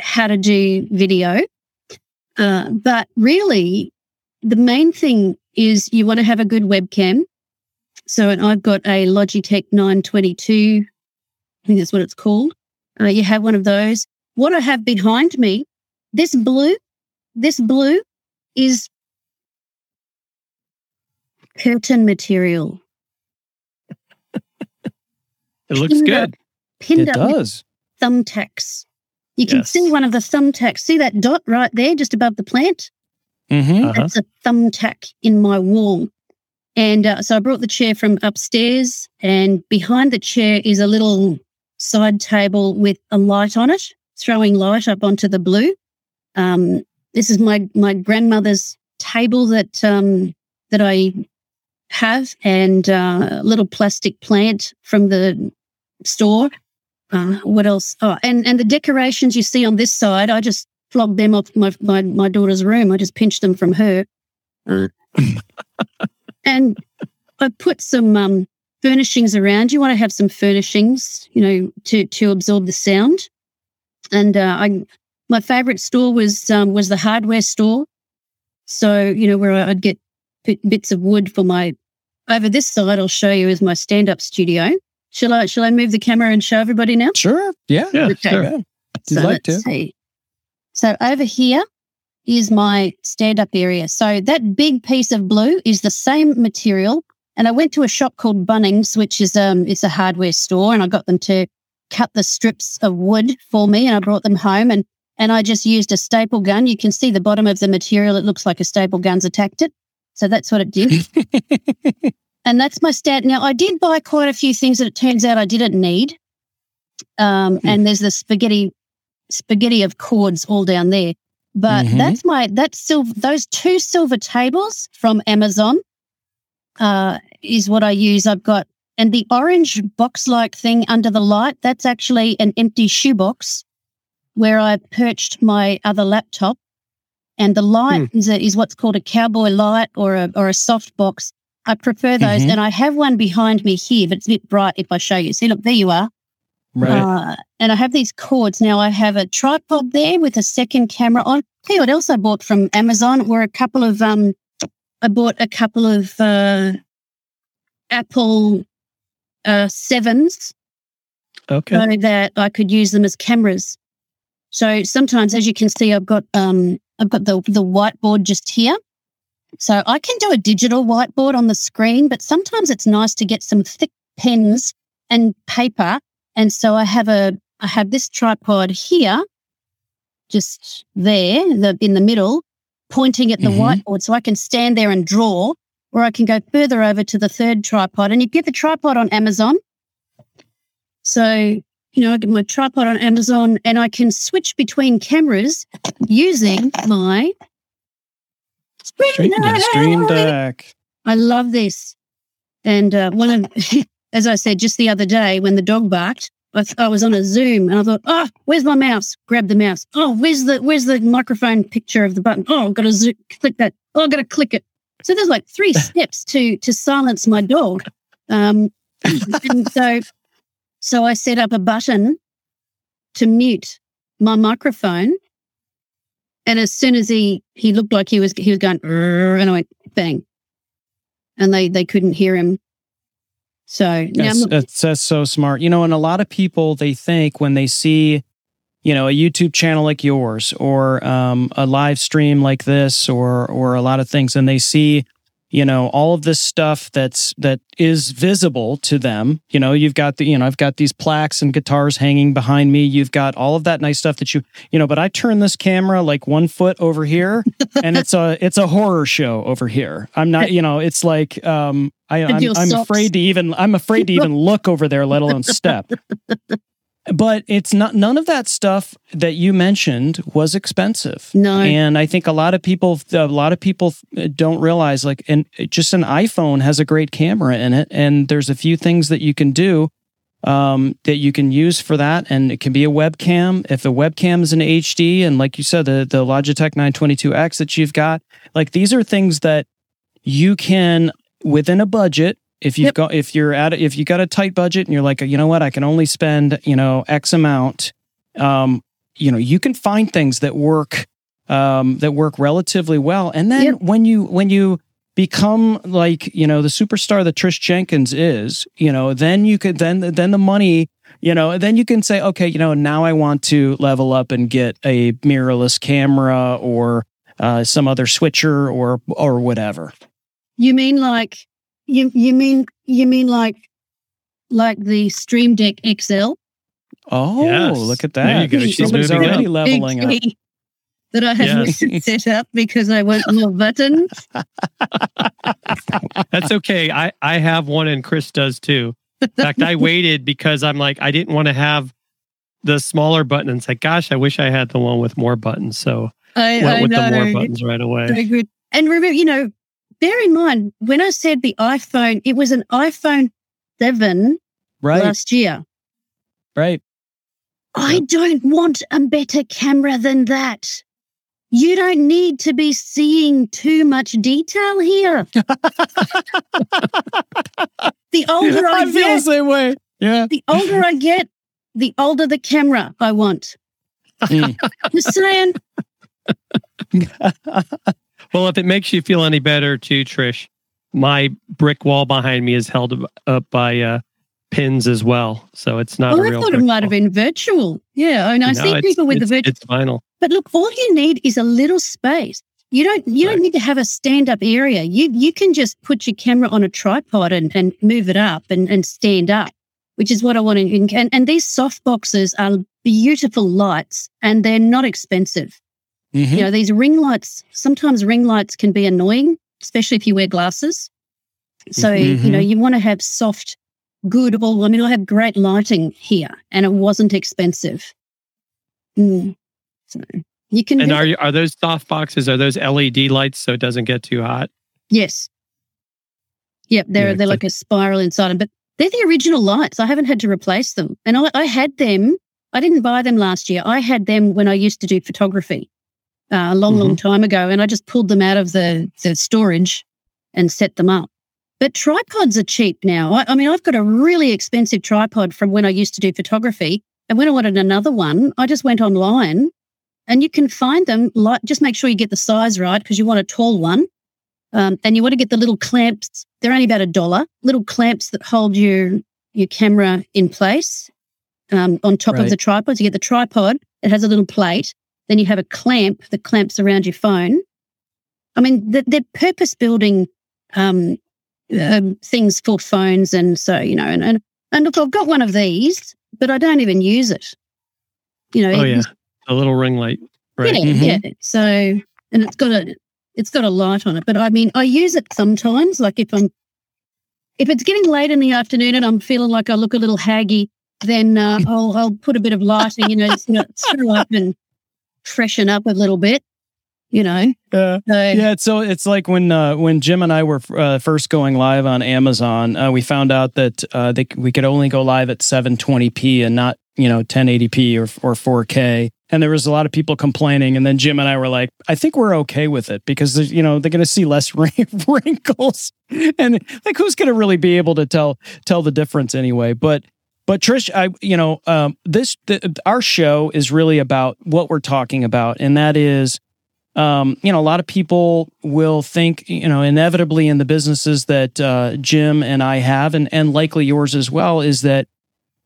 how to do video. Uh, but really, the main thing is you want to have a good webcam So I've got a Logitech 922. I think that's what it's called. Uh, you have one of those. What I have behind me, this blue, this blue is curtain material. it looks pinned good. Up, pinned it does. thumbtacks. You can yes. see one of the thumbtacks. See that dot right there, just above the plant? Mm-hmm. Uh-huh. That's a thumbtack in my wall. And uh, so I brought the chair from upstairs, and behind the chair is a little side table with a light on it, throwing light up onto the blue. Um, this is my my grandmother's table that um, that I have, and uh, a little plastic plant from the store. Uh, what else? Oh, and and the decorations you see on this side, I just flogged them off my my, my daughter's room. I just pinched them from her. Uh, <laughs> and I put some um, furnishings around. You want to have some furnishings, you know, to to absorb the sound. And uh, I, my favorite store was um, was the hardware store. So you know where I'd get bits of wood for my. Over this side, I'll show you is my stand up studio. Shall I? Shall I move the camera and show everybody now? Sure. Yeah. Yeah. Okay. Sure. Yeah. So like let's to. see. So over here is my stand up area. So that big piece of blue is the same material. And I went to a shop called Bunnings, which is um it's a hardware store, and I got them to cut the strips of wood for me and I brought them home and and I just used a staple gun. You can see the bottom of the material. It looks like a staple gun's attacked it. So that's what it did. <laughs> and that's my stat. Now I did buy quite a few things that it turns out I didn't need. Um, hmm. and there's the spaghetti spaghetti of cords all down there. But mm-hmm. that's my that's silver those two silver tables from Amazon uh, is what I use. I've got and the orange box like thing under the light, that's actually an empty shoebox where I perched my other laptop. And the light hmm. is, a, is what's called a cowboy light or a or a soft box. I prefer those. Mm-hmm. And I have one behind me here, but it's a bit bright if I show you. See, look, there you are. Right. Uh, and I have these cords. Now I have a tripod there with a second camera on. You what else I bought from Amazon were a couple of um I bought a couple of uh Apple uh sevens. Okay. So that I could use them as cameras. So sometimes as you can see I've got um I've got the the whiteboard just here. So I can do a digital whiteboard on the screen, but sometimes it's nice to get some thick pens and paper and so I have a, I have this tripod here, just there, the, in the middle, pointing at the mm-hmm. whiteboard. So I can stand there and draw, or I can go further over to the third tripod. And you get the tripod on Amazon. So, you know, I get my tripod on Amazon and I can switch between cameras using my Deck. Stream Deck. I love this. And uh, one of <laughs> as I said just the other day when the dog barked, I, th- I was on a Zoom and I thought, oh, where's my mouse? Grab the mouse. Oh, where's the where's the microphone picture of the button? Oh, I've got to zo- click that. Oh, I've got to click it. So there's like three <laughs> steps to to silence my dog. Um, and so so I set up a button to mute my microphone. And as soon as he he looked like he was he was going and I went bang. And they they couldn't hear him so that's, that's, that's so smart. You know, and a lot of people they think when they see, you know, a YouTube channel like yours or um, a live stream like this or or a lot of things, and they see you know all of this stuff that's that is visible to them. You know you've got the you know i've got these plaques and guitars hanging behind me. You've got all of that nice stuff that you you know but i turn this camera like one foot over here <laughs> and it's a it's a horror show over here. I'm not you know it's like um I, I'm, I'm afraid to even I'm afraid to even <laughs> look over there, let alone step. <laughs> but it's not none of that stuff that you mentioned was expensive. No. And i think a lot of people a lot of people don't realize like and just an iphone has a great camera in it and there's a few things that you can do um, that you can use for that. And it can be a webcam. If the webcam is in hd and like you said the, the logitech 922x that you've got like these are things that you can within a budget if you've yep. got if you're at if you got a tight budget and you're like you know what i can only spend you know x amount um you know you can find things that work um that work relatively well and then yep. when you when you become like you know the superstar that Trish Jenkins is, you know, then you could then then the money, you know, then you can say, okay, you know, now I want to level up and get a mirrorless camera or uh, some other switcher or or whatever. You mean like you you mean you mean like like the Stream Deck XL? Oh, yes. look at that! There you go. She's already leveling up that I have yes. <laughs> set up because I want more buttons. <laughs> That's okay. I, I have one and Chris does too. In <laughs> fact, I waited because I'm like, I didn't want to have the smaller buttons. Like, gosh, I wish I had the one with more buttons. So I went I with know. the more buttons right away. Very good. And remember, you know, bear in mind, when I said the iPhone, it was an iPhone 7 right. last year. Right. I don't want a better camera than that. You don't need to be seeing too much detail here. <laughs> the older I, I feel get, the same way. Yeah. The older I get, the older the camera I want. Mm. Just saying. <laughs> well, if it makes you feel any better, too, Trish, my brick wall behind me is held up by uh, pins as well. So it's not. Oh, I thought it might have been virtual. Yeah, I mean, I no, see people with the virtual. It's vinyl. But look, all you need is a little space. You don't you right. don't need to have a stand up area. You you can just put your camera on a tripod and, and move it up and, and stand up, which is what I want to. And, and these soft boxes are beautiful lights and they're not expensive. Mm-hmm. You know, these ring lights, sometimes ring lights can be annoying, especially if you wear glasses. So, mm-hmm. you know, you want to have soft, good, well, I mean, I have great lighting here and it wasn't expensive. Mm. So you can. And are you, are those soft boxes? Are those LED lights so it doesn't get too hot? Yes. Yep, they're yeah, they're like a spiral inside them, but they're the original lights. I haven't had to replace them, and I, I had them. I didn't buy them last year. I had them when I used to do photography uh, a long, mm-hmm. long time ago, and I just pulled them out of the the storage and set them up. But tripods are cheap now. I, I, mean, I've got a really expensive tripod from when I used to do photography. And when I wanted another one, I just went online and you can find them. Like, just make sure you get the size right because you want a tall one. Um, and you want to get the little clamps. They're only about a dollar. Little clamps that hold your your camera in place um, on top right. of the tripod. You get the tripod. It has a little plate. Then you have a clamp that clamps around your phone. I mean, they're, they're purpose building um, um, things for phones, and so you know, and, and and look, I've got one of these, but I don't even use it. You know, oh yeah, a little ring light. Right. Yeah, mm-hmm. yeah. So, and it's got a it's got a light on it. But I mean, I use it sometimes. Like if I'm if it's getting late in the afternoon and I'm feeling like I look a little haggy, then uh, <laughs> I'll I'll put a bit of lighting, you know, you know through up and freshen up a little bit. You know, uh, so, yeah. So it's like when uh, when Jim and I were uh, first going live on Amazon, uh, we found out that uh, they, we could only go live at 720p and not you know 1080p or or 4K and there was a lot of people complaining and then jim and i were like i think we're okay with it because you know they're going to see less <laughs> wrinkles and like who's going to really be able to tell tell the difference anyway but but trish i you know um, this the, our show is really about what we're talking about and that is um, you know, a lot of people will think, you know, inevitably in the businesses that uh, Jim and I have, and and likely yours as well, is that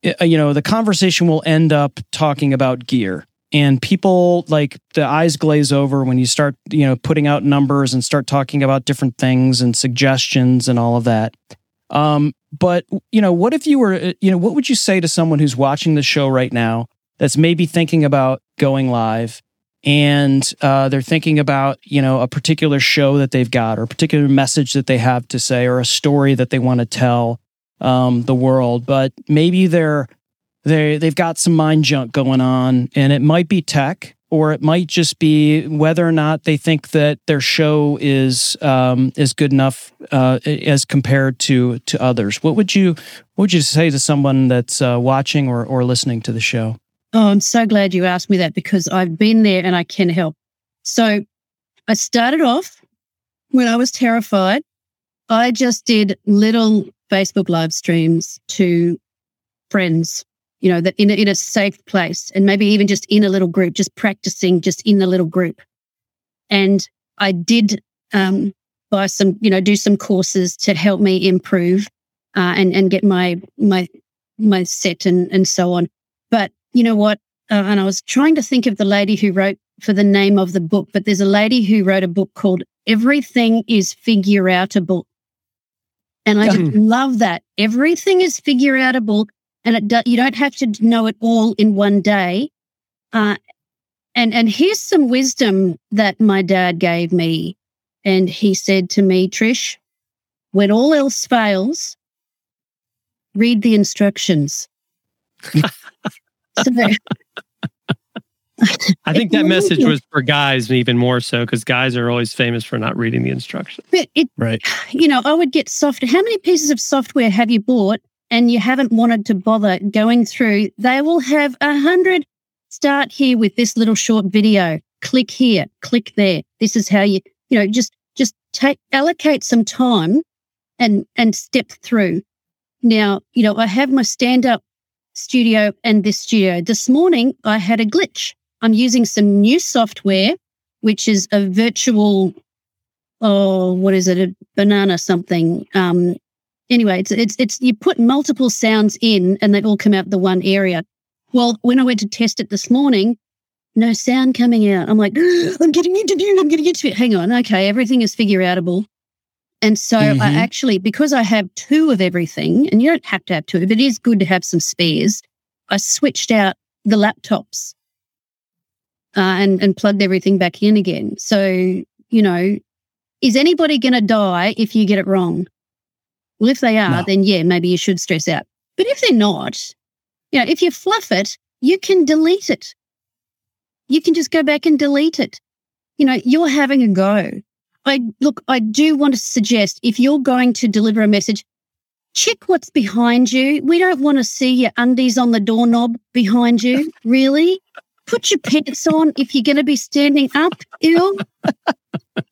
you know the conversation will end up talking about gear. And people like the eyes glaze over when you start you know putting out numbers and start talking about different things and suggestions and all of that. Um, but you know what if you were uh, you know what would you say to someone who's watching the show right now that's maybe thinking about going live and uh, they're thinking about you know a particular show that they've got or a particular message that they have to say or a story that they want to tell um, the world? But maybe they're they they've got some mind junk going on, and it might be tech, or it might just be whether or not they think that their show is um, is good enough uh, as compared to to others. What would you what would you say to someone that's uh, watching or or listening to the show? Oh, I'm so glad you asked me that because I've been there and I can help. So I started off when I was terrified. I just did little Facebook live streams to friends you know, that in a, in a safe place and maybe even just in a little group, just practicing just in the little group. And I did, um, buy some, you know, do some courses to help me improve uh, and and get my my my set and and so on. But you know what? Uh, and I was trying to think of the lady who wrote for the name of the book, but there's a lady who wrote a book called Everything is Figure Outable. And I just <laughs> love that. Everything is figure outable and it do, you don't have to know it all in one day. Uh, and, and here's some wisdom that my dad gave me. And he said to me, Trish, when all else fails, read the instructions. <laughs> so, <laughs> I think that message was for guys even more so because guys are always famous for not reading the instructions. But it, right. You know, I would get software. How many pieces of software have you bought and you haven't wanted to bother going through? They will have a hundred. Start here with this little short video. Click here. Click there. This is how you. You know, just just take allocate some time and and step through. Now, you know, I have my stand up studio and this studio. This morning I had a glitch. I'm using some new software, which is a virtual, oh, what is it? A banana something. Um, anyway, it's, it's, it's, you put multiple sounds in and they all come out the one area. Well, when I went to test it this morning, no sound coming out. I'm like, <gasps> I'm getting into interviewed. I'm getting into interviewed. Hang on. Okay. Everything is figure outable. And so mm-hmm. I actually, because I have two of everything, and you don't have to have two, but it is good to have some spares. I switched out the laptops uh, and and plugged everything back in again. So you know, is anybody going to die if you get it wrong? Well, if they are, no. then yeah, maybe you should stress out. But if they're not, you know, if you fluff it, you can delete it. You can just go back and delete it. You know, you're having a go. I look, I do want to suggest if you're going to deliver a message, check what's behind you. We don't want to see your undies on the doorknob behind you, <laughs> really. Put your pants on if you're going to be standing up, ill.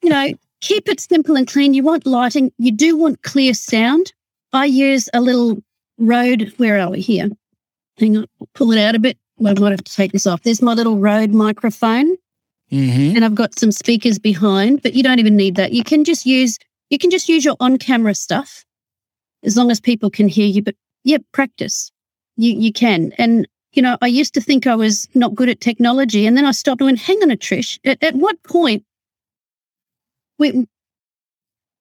you know, keep it simple and clean. You want lighting, you do want clear sound. I use a little Rode, where are we here? Hang on, pull it out a bit. I might have to take this off. There's my little Rode microphone. Mm-hmm. And I've got some speakers behind, but you don't even need that. You can just use you can just use your on-camera stuff as long as people can hear you. But yeah, practice. You you can. And you know, I used to think I was not good at technology, and then I stopped and went, hang on a Trish, at, at what point we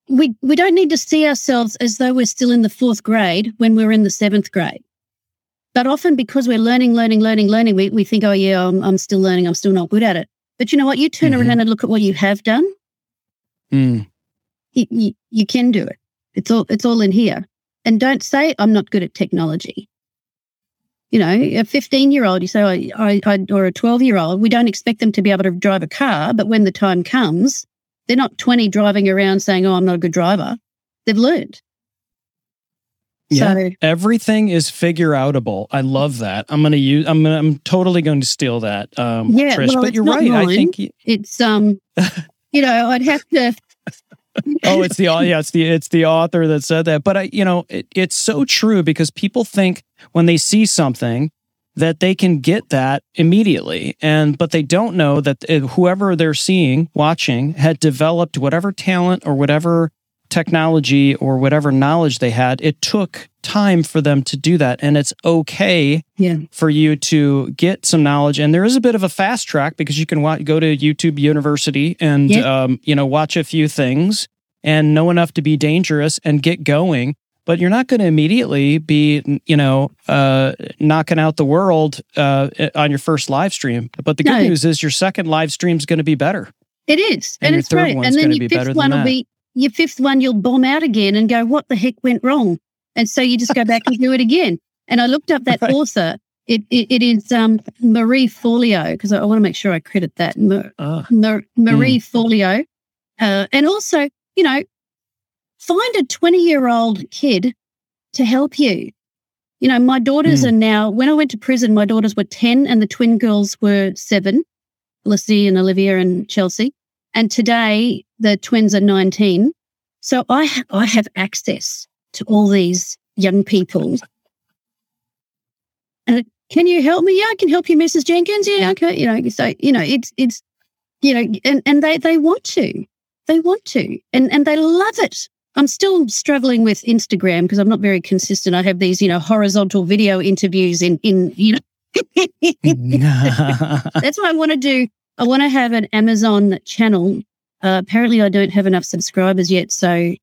we we don't need to see ourselves as though we're still in the fourth grade when we're in the seventh grade. But often because we're learning, learning, learning, learning, we, we think, oh yeah, I'm, I'm still learning, I'm still not good at it. But you know what? You turn mm-hmm. around and look at what you have done. Mm. You, you, you can do it. It's all it's all in here. And don't say I'm not good at technology. You know, a 15 year old, you say, I, I, I, or a 12 year old, we don't expect them to be able to drive a car, but when the time comes, they're not 20 driving around saying, Oh, I'm not a good driver. They've learned. Yeah, so, everything is figure outable. I love that. I'm gonna use. I'm. Gonna, I'm totally going to steal that. Um, yeah, Trish, well, but you're right. Mine. I think you, it's um. <laughs> you know, I'd have to. <laughs> oh, it's the yeah, it's the it's the author that said that. But I, you know, it, it's so true because people think when they see something that they can get that immediately, and but they don't know that whoever they're seeing, watching, had developed whatever talent or whatever technology or whatever knowledge they had, it took time for them to do that. And it's okay yeah. for you to get some knowledge. And there is a bit of a fast track because you can wa- go to YouTube University and, yeah. um, you know, watch a few things and know enough to be dangerous and get going. But you're not going to immediately be, you know, uh, knocking out the world uh, on your first live stream. But the good no. news is your second live stream is going to be better. It is, and, and it's right. And then your fifth one will be your fifth one, you'll bomb out again and go, what the heck went wrong? And so you just go back and do it again. And I looked up that <laughs> right. author. It, it, it is um, Marie Forleo, because I, I, want to make sure I credit that. Mar-. Mar- Marie mm. Forleo. Uh, and also, you know, find a 20 year old kid to help you. You know, my daughters mm. are now, when I went to prison, my daughters were 10 and the twin girls were seven, Felicity and Olivia and Chelsea. And today the twins are 19. So I, ha- I have access to all these young people. And can you help me? Yeah, I can help you, Mrs. Jenkins. Yeah, okay. You know, so, you know, it's, it's, you know, and, and they, they want to. they want to and, and they love it. I'm still struggling with Instagram because I'm not very consistent. I have these, you know, horizontal video interviews in, in, you know, <laughs> that's what I want to do. I want to have an Amazon channel. Uh, apparently I don't have enough subscribers yet. So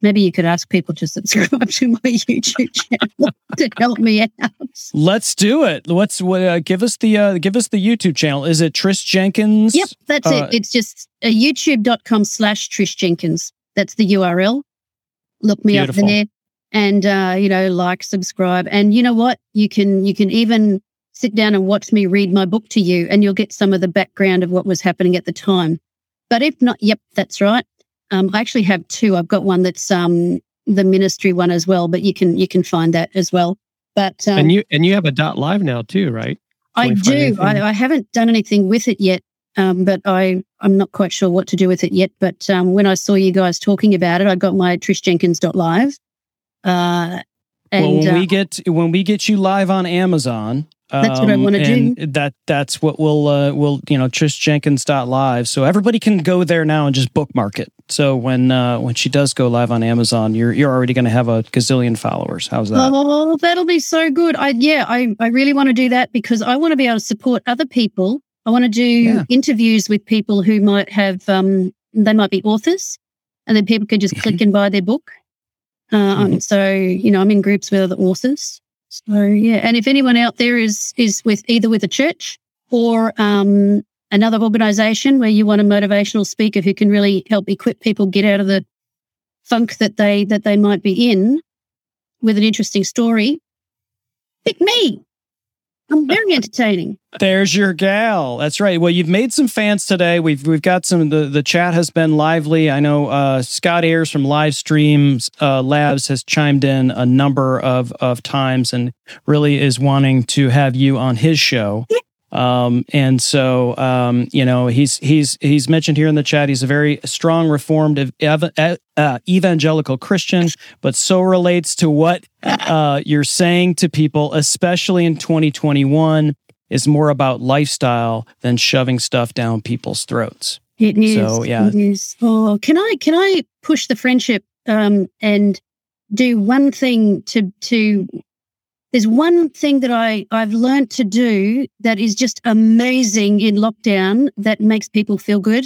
maybe you could ask people to subscribe to my YouTube channel <laughs> to help me out. Let's do it. What's what? Uh, give us the uh, give us the YouTube channel. Is it Trish Jenkins? Yep, that's uh, it. It's just uh, youtube.com slash Trish Jenkins. That's the URL. Look me beautiful. up there and uh, you know like subscribe and you know what you can you can even sit down and watch me read my book to you and you'll get some of the background of what was happening at the time but if not yep that's right um, I actually have two. I've got one that's um, the ministry one as well, but you can you can find that as well. But um, and you and you have a dot live now too, right? I do. I, I, haven't done anything with it yet, um, but I I'm not quite sure what to do with it yet. But um, when I saw you guys talking about it, I got my Trish Jenkins live. Uh, and, well, when uh, we get when we get you live on Amazon, that's what I want to um, do. That that's what we'll uh, we'll you know trishjenkins.live. So everybody can go there now and just bookmark it. So when uh, when she does go live on Amazon, you're you're already going to have a gazillion followers. How's that? Oh, that'll be so good. I yeah, I I really want to do that because I want to be able to support other people. I want to do yeah. interviews with people who might have um they might be authors, and then people can just click and buy their book. Um, mm-hmm. So you know, I'm in groups with other authors. So yeah, and if anyone out there is is with either with a church or um, another organization where you want a motivational speaker who can really help equip people get out of the funk that they that they might be in with an interesting story, pick me. I'm very entertaining. There's your gal. That's right. Well, you've made some fans today. We've we've got some. The the chat has been lively. I know uh, Scott Ayers from Live Streams uh, Labs has chimed in a number of of times and really is wanting to have you on his show. Um, and so, um, you know, he's he's he's mentioned here in the chat. He's a very strong Reformed ev- uh, evangelical Christian, but so relates to what uh, you're saying to people, especially in 2021, is more about lifestyle than shoving stuff down people's throats. It is. So yeah. It is. Oh, can I can I push the friendship um, and do one thing to to there's one thing that I, I've learned to do that is just amazing in lockdown that makes people feel good.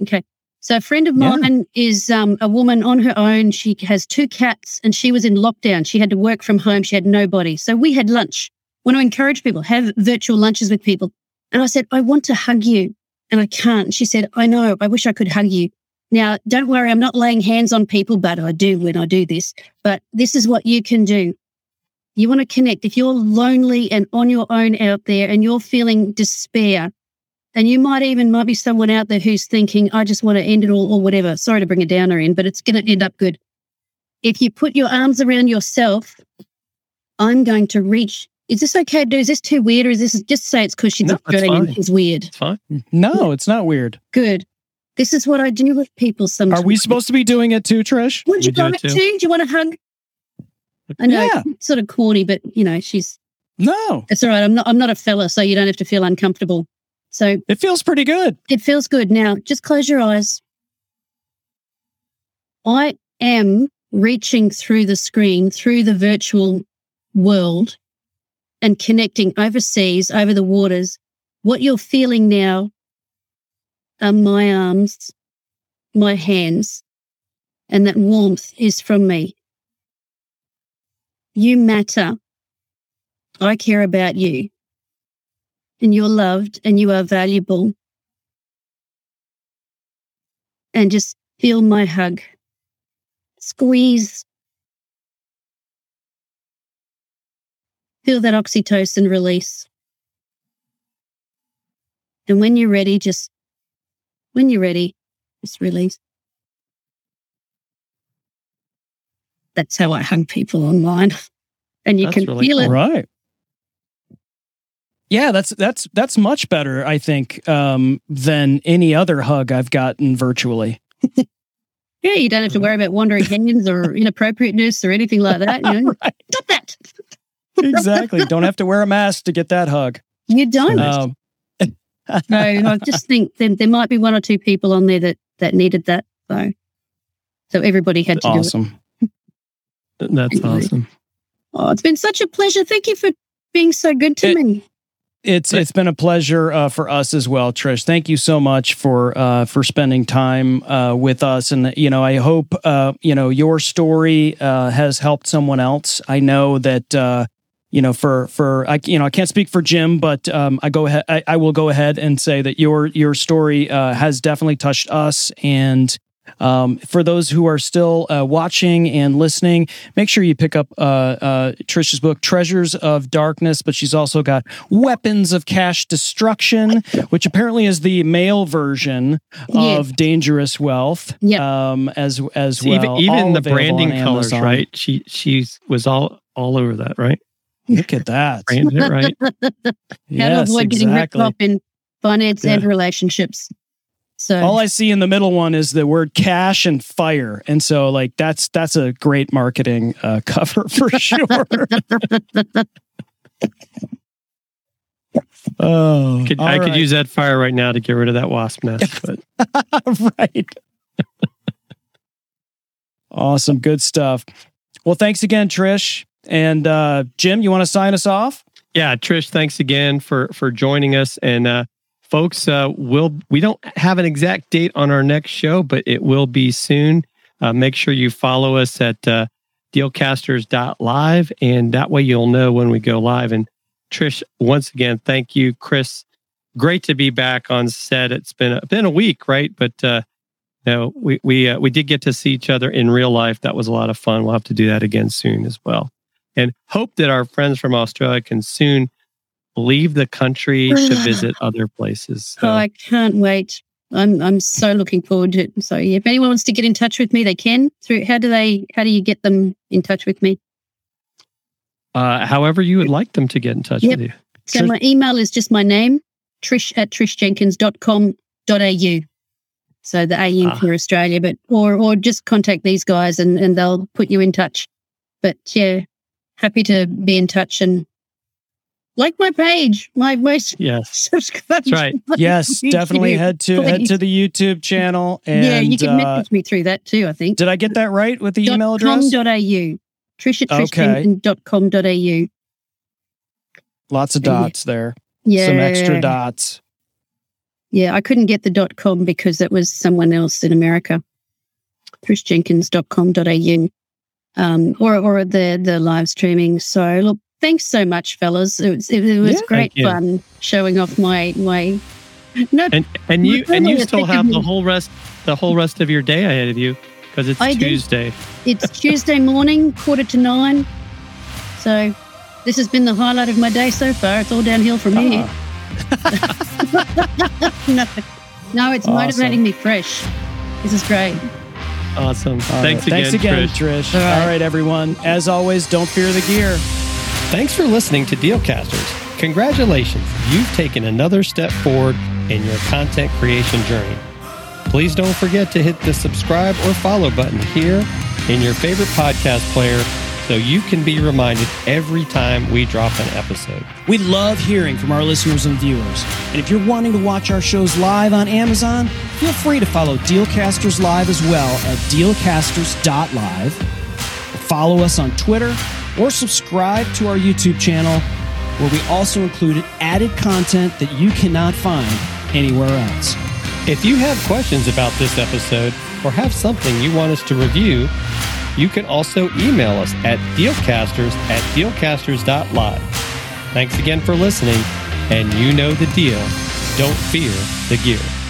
Okay. So a friend of mine is um, a woman on her own. She has two cats and she was in lockdown. She had to work from home. She had nobody. So we had lunch. When I encourage people, have virtual lunches with people. And I said, I want to hug you and I can't. She said, I know. I wish I could hug you. Now, don't worry. I'm not laying hands on people, but I do when I do this. But this is what you can do. You want to connect. If you're lonely and on your own out there and you're feeling despair, and you might even might be someone out there who's thinking, I just want to end it all or whatever. Sorry to bring a downer in, but it's going to end up good. If you put your arms around yourself, I'm going to reach. Is this okay to do? Is this too weird? Or is this just say it's because she's no, Australian? It's weird. It's fine. No, it's not weird. Good. This is what I do with people sometimes. Are we supposed to be doing it too, Trish? Would you like to? Do you want to hug? I know, yeah. sort of corny, but you know, she's no. It's all right. I'm not. I'm not a fella, so you don't have to feel uncomfortable. So it feels pretty good. It feels good. Now, just close your eyes. I am reaching through the screen, through the virtual world, and connecting overseas, over the waters. What you're feeling now are my arms, my hands, and that warmth is from me. You matter. I care about you. And you're loved and you are valuable. And just feel my hug. Squeeze. Feel that oxytocin release. And when you're ready, just when you're ready, just release. That's how I hug people online. And you that's can really feel cool. it. Right. Yeah, that's that's that's much better, I think, um, than any other hug I've gotten virtually. <laughs> yeah, you don't have to worry about wandering hands or <laughs> inappropriateness or anything like that. You know? <laughs> right. Stop that. exactly. Don't have to wear a mask to get that hug. You don't. Um, no, I just think there, there might be one or two people on there that that needed that. So, so everybody had to awesome. do it. That's <clears throat> awesome. Oh, it's been such a pleasure. Thank you for being so good to it, me. It's it's been a pleasure uh, for us as well, Trish. Thank you so much for uh, for spending time uh, with us, and you know I hope uh, you know your story uh, has helped someone else. I know that uh, you know for for I you know I can't speak for Jim, but um, I go ahead I, I, will go ahead and say that your your story has definitely touched us, and um, for those who are still uh, watching and listening, make sure you pick up uh, uh, Trisha's book, Treasures of Darkness. But she's also got Weapons of Cash Destruction, which apparently is the male version of Dangerous Wealth. Yeah. Um, as as well, even, even the branding colors, right? She she was all all over that, right? Look at that. Branded it right. <laughs> How yes, to avoid exactly. getting ripped off in finance yeah. and relationships. So all I see in the middle one is the word cash and fire, and so like that's that's a great marketing uh, <laughs> cover for sure. <laughs> oh, could, I right. could use that fire right now to get rid of that wasp nest. <laughs> But right. awesome, good stuff. Well, thanks again, Trish and uh, Jim. You want to sign us off? Yeah, Trish, thanks again for for joining us and. uh folks, uh, we'll, we don't have an exact date on our next show, but it will be soon. Uh, make sure you follow us at uh, dealcasters.live, and that way you'll know when we go live. And Trish, once again, thank you, Chris. Great to be back on set. It's been a, been a week, right? But uh, no, we we uh, we did get to see each other in real life. That was a lot of fun. We'll have to do that again soon as well. And hope that our friends from Australia can soon leave the country <sighs> to visit other places. So. Oh, I can't wait. I'm I'm so looking forward to it. So yeah, if anyone wants to get in touch with me, they can. Through how do they how do you get them in touch with me? Uh, however you would like them to get in touch yep. with you. So Trish- my email is just my name, trish at trishjenkins.com.au. So the AU ah. for Australia, but or or just contact these guys and, and they'll put you in touch. But yeah, happy to be in touch and like my page, my my yes, That's right. yes, definitely head to please. head to the YouTube channel. And, yeah, you can uh, message me through that too. I think. Did I get that right with the dot email address? Com. Au. Trish at okay. dot com. Au. Lots of dots yeah. there. Yeah, some extra dots. Yeah, I couldn't get the dot com because it was someone else in America. trishjenkins.com.au. Um, or or the the live streaming. So look, thanks so much, fellas. It was, it, was yeah, great fun showing off my my. No, and and you and you still have the whole rest the whole rest of your day ahead of you because it's I Tuesday. Do. It's <laughs> Tuesday morning, quarter to nine. So this has been the highlight of my day so far. It's all downhill from here. Uh-huh. <laughs> no, no, it's awesome. motivating me fresh. This is great. Awesome. Thanks, right. again, Thanks again, Trish. Trish. All, right. all right, everyone. As always, don't fear the gear. Thanks for listening to Dealcasters. Congratulations, you've taken another step forward in your content creation journey. Please don't forget to hit the subscribe or follow button here in your favorite podcast player so you can be reminded every time we drop an episode. We love hearing from our listeners and viewers. And if you're wanting to watch our shows live on Amazon, feel free to follow Dealcasters Live as well at dealcasters.live. Follow us on Twitter or subscribe to our YouTube channel where we also include added content that you cannot find anywhere else. If you have questions about this episode or have something you want us to review, you can also email us at dealcasters at dealcasters.live. Thanks again for listening, and you know the deal. Don't fear the gear.